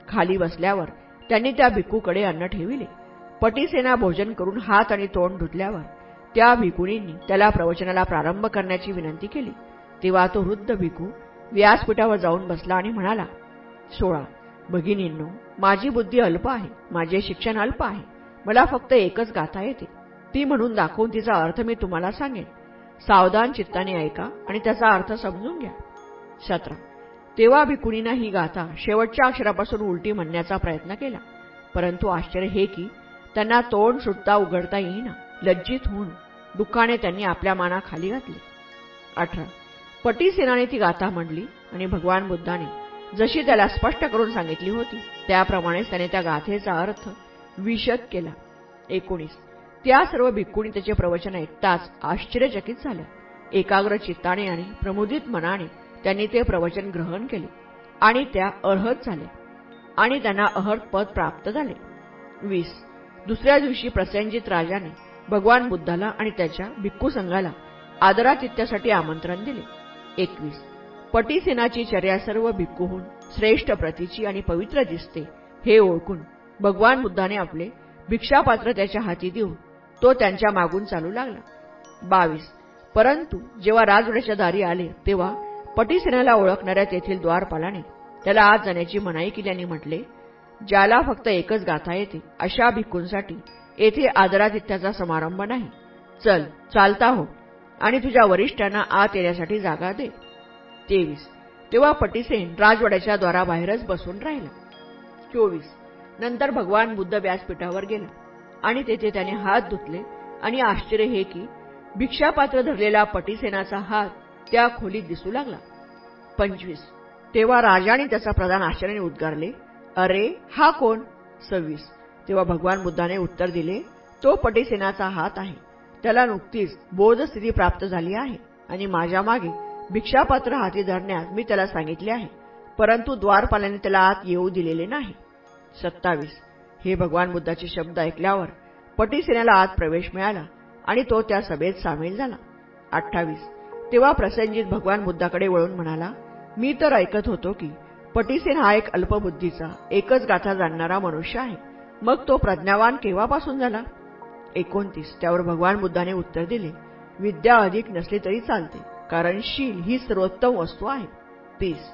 खाली बसल्यावर त्यांनी त्या भिक्खूकडे अन्न ठेविले. पटीसेना भोजन करून हात आणि तोंड धुतल्यावर त्या भिकुणींनी त्याला प्रवचनाला प्रारंभ करण्याची विनंती केली. तेव्हा तो वृद्ध भिकू व्यासपीठावर जाऊन बसला आणि म्हणाला सोळा भगिनींनो माझी बुद्धी अल्प आहे माझे शिक्षण अल्प आहे. मला फक्त एकच गाथा येते. ती म्हणून दाखवून तिचा अर्थ मी तुम्हाला सांगेन. सावधान चित्ताने ऐका आणि त्याचा अर्थ समजून घ्या. सतरा तेव्हा भिकुणीनं ही गाथा शेवटच्या अक्षरापासून उलटी म्हणण्याचा प्रयत्न केला. परंतु आश्चर्य हे की त्यांना तोंड सुटता उघडता येईना. लज्जित होऊन दुःखाने त्यांनी आपल्या माना खाली घातली. अठरा. पटीसेनाने ती गाथा म्हणली आणि भगवान बुद्धाने जशी त्याला स्पष्ट करून सांगितली होती त्याप्रमाणेच त्याने त्या गाथेचा अर्थ विशद केला. एकोणीस. त्या सर्व भिक्कुणी त्याचे प्रवचन ऐकताच आश्चर्यचकित झाल्या. एकाग्र चित्ताने आणि प्रमुदित मनाने त्यांनी ते प्रवचन ग्रहण केले आणि त्या अर्हत झाल्या आणि त्यांना अहर्थ पद प्राप्त झाले. वीस. दुसऱ्या दिवशी प्रसेनजित राजाने भगवान बुद्धाला आणि त्याच्या भिक्खू संघाला आदरातिथ्यासाठी आमंत्रण दिले. एकवीस. पटीसेनाची चर्या सर्व भिक्खूहून श्रेष्ठ प्रतीची आणि पवित्र दिसते हे ओळखून भगवान बुद्धाने आपले भिक्षापात्र त्याच्या हाती देऊन तो त्यांच्या मागून चालू लागला. बावीस. परंतु जेव्हा राजवड्याच्या दारी आले तेव्हा पटीसेनाला ओळखणाऱ्या तेथील द्वारपालाने त्याला आज जाण्याची मनाई केल्याने म्हटले ज्याला फक्त एकच गाथा येते अशा भिक्कूंसाठी येथे आदरातिथ्याचा समारंभ नाही. चल चालता हो आणि तुझ्या वरिष्ठांना आत येण्यासाठी जागा दे. तेवीस. तेव्हा पटीसेन राजवाड्याच्या द्वाराबाहेरच बसून राहिला. चोवीस. नंतर भगवान बुद्ध व्यासपीठावर गेला आणि तेथे त्याने हात धुतले आणि आश्चर्य हे की भिक्षापात्र धरलेला पटीसेनाचा हात त्या खोलीत दिसू लागला. पंचवीस. तेव्हा राजाने त्याचा प्रधान आश्चर्याने उद्गारले अरे हा कोण? सव्वीस. तेव्हा भगवान बुद्धाने उत्तर दिले तो पटीसेनाचा हात आहे. त्याला नुकतीच बोधस्थिती प्राप्त झाली आहे. आणि माझ्या मागे भिक्षापात्र हाती धरण्यास मी त्याला सांगितले आहे. परंतु द्वारपाल्याने त्याला आत येऊ दिलेले नाही. सत्तावीस. हे भगवान बुद्धाचे शब्द ऐकल्यावर पटीसेनाला आत प्रवेश मिळाला आणि तो त्या सभेत सामील झाला. अठ्ठावीस. तेव्हा प्रसंजित भगवान बुद्धाकडे वळून म्हणाला मी तर ऐकत होतो की पटीसेन हा एक अल्पबुद्धीचा एकच गाथा जाणणारा मनुष्य आहे. मग तो प्रज्ञावान केव्हापासून झाला? एकोणतीस. त्यावर भगवान बुद्धाने उत्तर दिले विद्या अधिक नसली तरी चालते कारण शील ही सर्वोत्तम वस्तू आहे. तीस.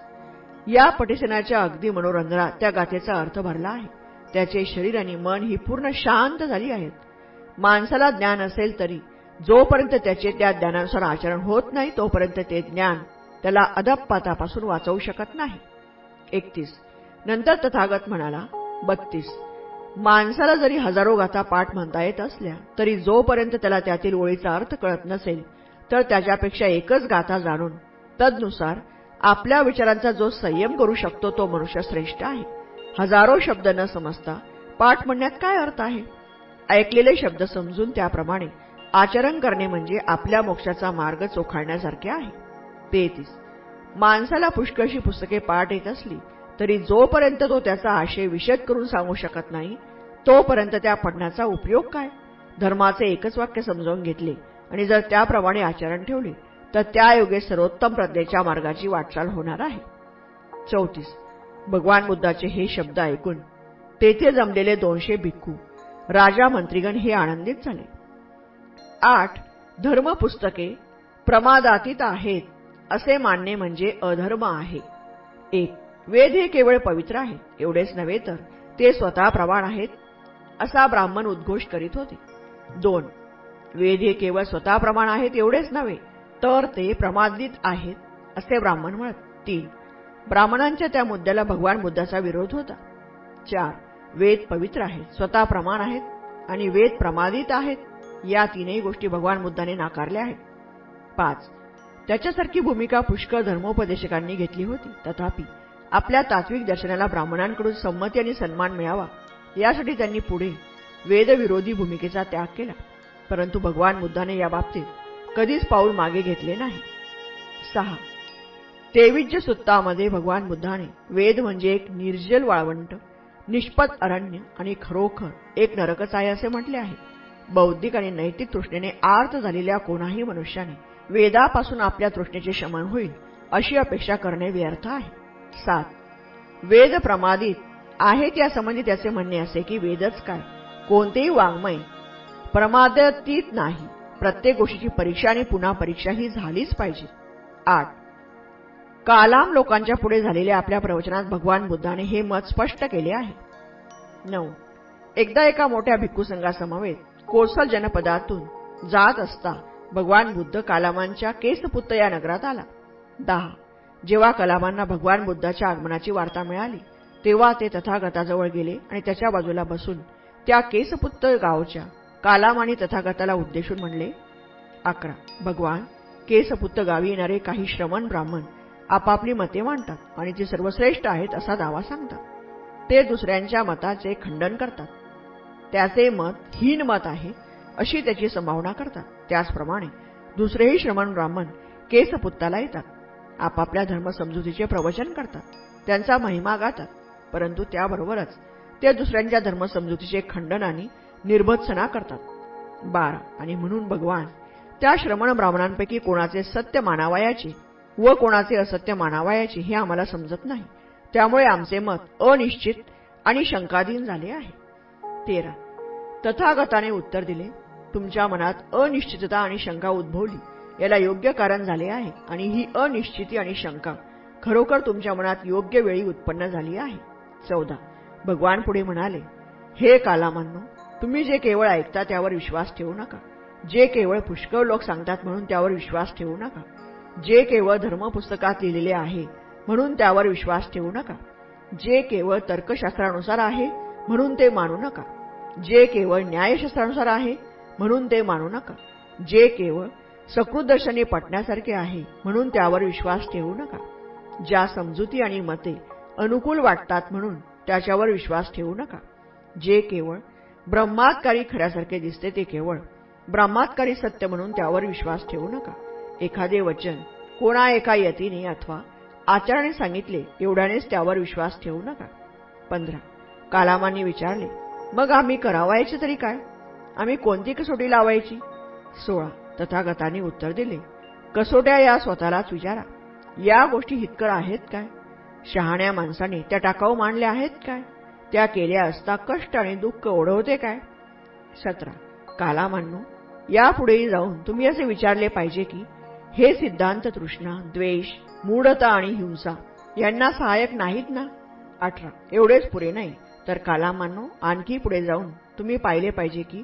या पटिसेनाच्या अगदी मनोरंजनात त्या गाथेचा अर्थ भरला आहे. त्याचे शरीर आणि मन ही पूर्ण शांत झाली आहेत. माणसाला ज्ञान असेल तरी जोपर्यंत त्याचे त्या ज्ञानानुसार आचरण होत नाही तोपर्यंत ते ज्ञान त्याला अदपपातापासून वाचवू शकत नाही. एकतीस. नंतर तथागत म्हणाला बत्तीस. माणसाला जरी हजारो गाथा पाठ म्हणता येत असल्या तरी जोपर्यंत त्याला त्यातील ओळीचा अर्थ कळत नसेल तर त्याच्यापेक्षा एकच गाथा जाणून तदनुसार आपल्या विचारांचा जो संयम करू शकतो तो मनुष्य श्रेष्ठ आहे. हजारो शब्द न समजता पाठ म्हणण्यात काय अर्थ आहे? ऐकलेले शब्द समजून त्याप्रमाणे आचरण करणे म्हणजे आपल्या मोक्षाचा मार्ग चोखाळण्यासारखे आहे. तेहतीस. माणसाला पुष्कळशी पुस्तके पाठ येत असली तरी जोपर्यंत तो त्याचा आशय विशद करून सांगू शकत नाही तोपर्यंत त्या पडण्याचा उपयोग काय? धर्माचे एकच वाक्य समजावून घेतले आणि जर त्याप्रमाणे आचरण ठेवले तर त्या योगे सर्वोत्तम प्रज्ञेच्या मार्गाची वाटचाल होणार आहे. चौतीस. भगवान बुद्धाचे हे शब्द ऐकून तेथे जमलेले दोनशे भिक्खू राजा मंत्रीगण हे आनंदित झाले. आठ. धर्मपुस्तके प्रमादातीत आहेत असे मानणे म्हणजे अधर्म आहे. एक वेद हे केवळ पवित्र आहेत एवढेच नव्हे तर ते स्वतः प्रमाण आहेत असा ब्राह्मण उद्घोष करीत होते. दोन वेद हे केवळ स्वतः प्रमाण आहेत एवढेच नव्हे तर ते प्रमादित आहेत असे ब्राह्मण म्हणत. तीन ब्राह्मणांच्या त्या मुद्द्याला भगवान बुद्धाचा विरोध होता. चार वेद पवित्र आहेत स्वतः प्रमाण आहेत आणि वेद प्रमादित आहेत या तीनही गोष्टी भगवान बुद्धाने नाकारल्या आहेत. पाच त्याच्यासारखी भूमिका पुष्कळ धर्मोपदेशकांनी घेतली होती. तथापि आपल्या तात्विक दर्शनाला ब्राह्मणांकडून संमती आणि सन्मान मिळावा यासाठी त्यांनी पुढे वेदविरोधी भूमिकेचा त्याग केला. परंतु भगवान बुद्धाने या बाबतीत कधीच पाऊल मागे घेतले नाही. सहा. तेविज्य सुत्तामध्ये भगवान बुद्धाने वेद म्हणजे एक निर्जल वाळवंट निष्पत अरण्य आणि खरोखर एक नरकच आहे असे म्हटले आहे. बौद्धिक आणि नैतिक तृष्णेने आर्त झालेल्या कोणाही मनुष्याने वेदापासून आपल्या तृष्णेचे शमन होईल अशी अपेक्षा करणे व्यर्थ आहे. सात वेद प्रमादित आहेत यासंबंधी त्याचे म्हणणे असे की वेदच काय? कोणतेही वाङ्मय प्रमादतीत नाही. प्रत्येक गोष्टीची परीक्षा आणि पुन्हा परीक्षा ही झालीच पाहिजे. आठ कालाम लोकांच्या पुढे झालेल्या आपल्या प्रवचनात भगवान बुद्धाने हे मत स्पष्ट केले आहे. नऊ एकदा एका मोठ्या भिक्खू संघासमवेत कोसल जनपदातून जात असता भगवान बुद्ध कालामांच्या केसपुत्त या नगरात आला. दहा. जेव्हा कलामांना भगवान बुद्धाच्या आगमनाची वार्ता मिळाली तेव्हा ते तथागताजवळ गेले आणि त्याच्या बाजूला बसून त्या केसपुत्त गावच्या कालाम आणि तथागताला उद्देशून म्हणले अकरा. भगवान केसपुत्त गावी येणारे काही श्रवण ब्राह्मण आपापली मते मांडतात आणि ते सर्वश्रेष्ठ आहेत असा दावा सांगतात. ते दुसऱ्यांच्या मताचे खंडन करतात. त्याचे मत हीन मत आहे अशी त्याची संभावना करतात. त्याचप्रमाणे दुसरेही श्रमण ब्राह्मण केसपुत्ताला येतात आपापल्या धर्मसमजुतीचे प्रवचन करतात. त्यांचा महिमा गातात. परंतु त्याबरोबरच ते दुसऱ्यांच्या धर्मसमजुतीचे खंडन आणि निर्भत्सना करतात. बारा आणि म्हणून भगवान त्या श्रमण ब्राह्मणांपैकी कोणाचे सत्य मानावायाचे व कोणाचे असत्य मानावायाचे हे आम्हाला समजत नाही. त्यामुळे आमचे मत अनिश्चित आणि शंकाधीन झाले आहे. तेरा तथागताने उत्तर दिले तुमच्या मनात अनिश्चितता आणि शंका उद्भवली. याला योग्य कारण झाले आहे आणि ही अनिश्चिती आणि शंका खरोखर तुमच्या मनात योग्य वेळी उत्पन्न झाली आहे. चौदा. भगवान पुढे म्हणाले हे कालामांनो तुम्ही जे केवळ ऐकता त्यावर विश्वास ठेवू नका. जे केवळ पुष्कळ लोक सांगतात म्हणून त्यावर विश्वास ठेवू नका. जे केवळ धर्मपुस्तकात लिहिलेले आहे म्हणून त्यावर विश्वास ठेवू नका. जे केवळ तर्कशास्त्रानुसार आहे म्हणून ते मानू नका. जे केवळ न्यायशास्त्रानुसार आहे म्हणून ते मानू नका. जे केवळ सकृतदर्शनी पटण्यासारखे आहे म्हणून त्यावर विश्वास ठेवू नका. ज्या समजुती आणि मते अनुकूल वाटतात म्हणून त्याच्यावर विश्वास ठेवू नका. जे केवळ ब्रह्मात्कारी खऱ्यासारखे दिसते ते केवळ ब्रह्मात्कारी सत्य म्हणून त्यावर विश्वास ठेवू नका. एखादे वचन कोणा एका यतीने अथवा आचाराने सांगितले एवढ्यानेच त्यावर विश्वास ठेवू नका. पंधरा. कालामांनी विचारले मग आम्ही करावायचे तरी काय? आम्ही कोणती कसोटी लावायची? सोळा. तथागताने उत्तर दिले. कसोट्या या स्वतःलाच विचारा. या गोष्टी हितकर आहेत काय? शहाण्या माणसाने त्या टाकाऊ मांडल्या आहेत काय? त्या केल्या असता कष्ट आणि दुःख ओढवते काय? सतरा. काला मांडू यापुढेही जाऊन तुम्ही असे विचारले पाहिजे की हे सिद्धांत तृष्णा द्वेष मूढता आणि हिंसा यांना सहाय्यक नाहीत ना? अठरा. एवढेच पुरे नाही. तर कालामानो आणखी पुढे जाऊन तुम्ही पाहिले पाहिजे की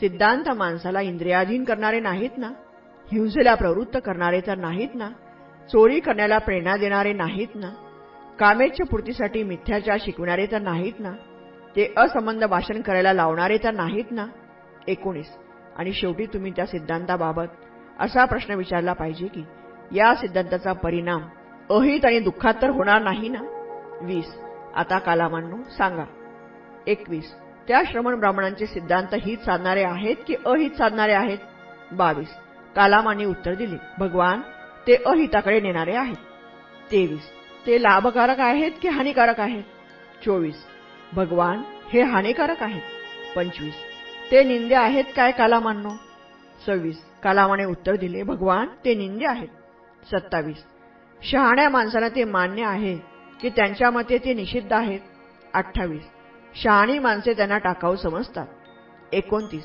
सिद्धांत माणसाला इंद्रियाधीन करणारे नाहीत ना? हिंसेला प्रवृत्त करणारे तर नाहीत ना? चोरी करण्याला प्रेरणा देणारे नाहीत ना? कामेच्या पूर्तीसाठी मिथ्याचार शिकविणारे तर नाहीत ना? ते असंबंध भाषण करायला लावणारे तर नाहीत ना? एकोणीस. आणि शेवटी तुम्ही त्या सिद्धांताबाबत असा प्रश्न विचारला पाहिजे की या सिद्धांताचा परिणाम अहित आणि दुःखात तर होणार नाही ना? वीस. आता कालामांनो सांगा. एकवीस. त्या श्रमण ब्राह्मणांचे सिद्धांत हित साधणारे आहेत की अहित साधणारे आहेत? बावीस. कालामांनी उत्तर दिले. भगवान ते अहिताकडे नेणारे आहेत. तेवीस. ते लाभकारक आहेत की हानिकारक आहेत? चोवीस. भगवान हे हानिकारक आहेत. पंचवीस. ते निंदे आहेत काय कालामांनो? सव्वीस. कालामाने उत्तर दिले. भगवान ते निंदे आहेत. सत्तावीस. शहाण्या माणसाला ते मान्य आहे की त्यांच्या मते ते निषिद्ध आहेत. अठ्ठावीस. शहाणी माणसे त्यांना टाकाऊ समजतात. एकोणतीस.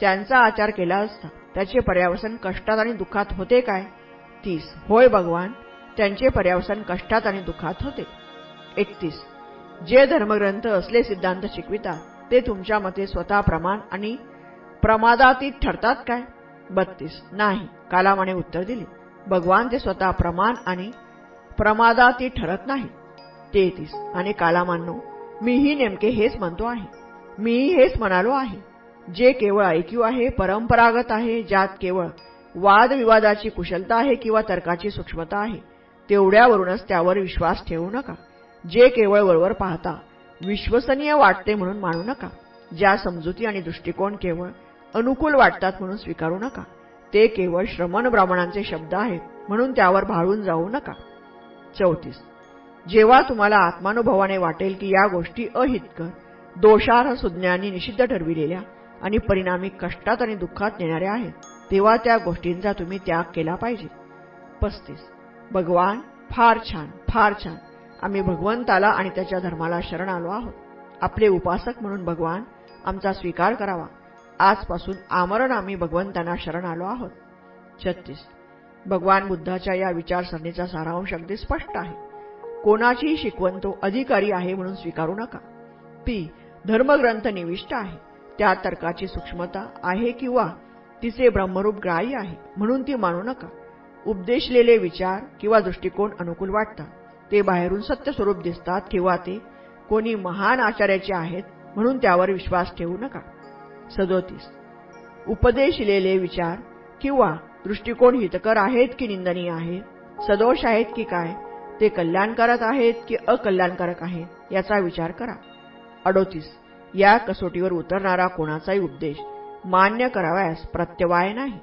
त्यांचा आचार केला असता त्याचे पर्यावसन कष्टात आणि दुःखात होते काय? तीस. होय भगवान त्यांचे पर्यावसन कष्टात आणि दुःखात होते. एकतीस. जे धर्मग्रंथ असले सिद्धांत शिकवितात ते तुमच्या मते स्वतः प्रमाण आणि प्रमादातीत ठरतात काय? बत्तीस. नाही कालामाने उत्तर दिले. भगवान ते स्वतः प्रमाण आणि प्रमादातीत ठरत नाही. तेहतीस. आणि कालामांनो मीही नेमके हेच म्हणतो आहे. मीही हेच म्हणालो आहे. जे केवळ ऐक्यू आहे परंपरागत आहे ज्यात केवळ वादविवादाची कुशलता आहे किंवा तर्काची सूक्ष्मता आहे तेवढ्यावरूनच त्यावर विश्वास ठेवू नका. जे केवळ वरवर पाहता विश्वसनीय वाटते म्हणून मानू नका. ज्या समजुती आणि दृष्टिकोन केवळ अनुकूल वाटतात म्हणून स्वीकारू नका. ते केवळ श्रमण ब्राह्मणांचे शब्द आहेत म्हणून त्यावर भाळून जाऊ नका. चौतीस. जेव्हा तुम्हाला आत्मानुभवाने वाटेल की या गोष्टी अहितकर दोषार्ह सुज्ञांनी निषिद्ध ठरविलेल्या आणि परिणामी कष्टात आणि दुःखात नेणाऱ्या आहेत तेव्हा त्या गोष्टींचा तुम्ही त्याग केला पाहिजे. पस्तीस. भगवान फार छान फार छान. आम्ही भगवंताला आणि त्याच्या धर्माला शरण आलो आहोत. आपले उपासक म्हणून भगवान आमचा स्वीकार करावा. आजपासून आमरण आम्ही भगवंतांना शरण आलो आहोत. छत्तीस. भगवान बुद्धाच्या या विचारसरणीचा सारांश अगदी स्पष्ट आहे. कोणाचीही शिकवण तो अधिकारी आहे म्हणून स्वीकारू नका. ती धर्मग्रंथ निविष्ट आहे. त्या तर्काची सूक्ष्मता आहे किंवा तिचे ब्रह्मरूप ग्राह्य आहे म्हणून ती मानू नका. उपदेशलेले विचार किंवा दृष्टिकोन अनुकूल वाटतात. ते बाहेरून सत्य स्वरूप दिसतात किंवा ते कोणी महान आचार्याचे आहेत म्हणून त्यावर विश्वास ठेवू नका. सदोतीस. उपदेशलेले विचार किंवा दृष्टिकोन हितकर आहेत की निंदनीय आहेत सदोष आहेत की काय? ते कल्याणकारक आहेत की अकल्याणकारक आहेत याचा विचार करा. अडोतीस या कसोटीवर उतरणारा कोणाचाही उपदेश मान्य करावयास प्रत्यवाय नाही.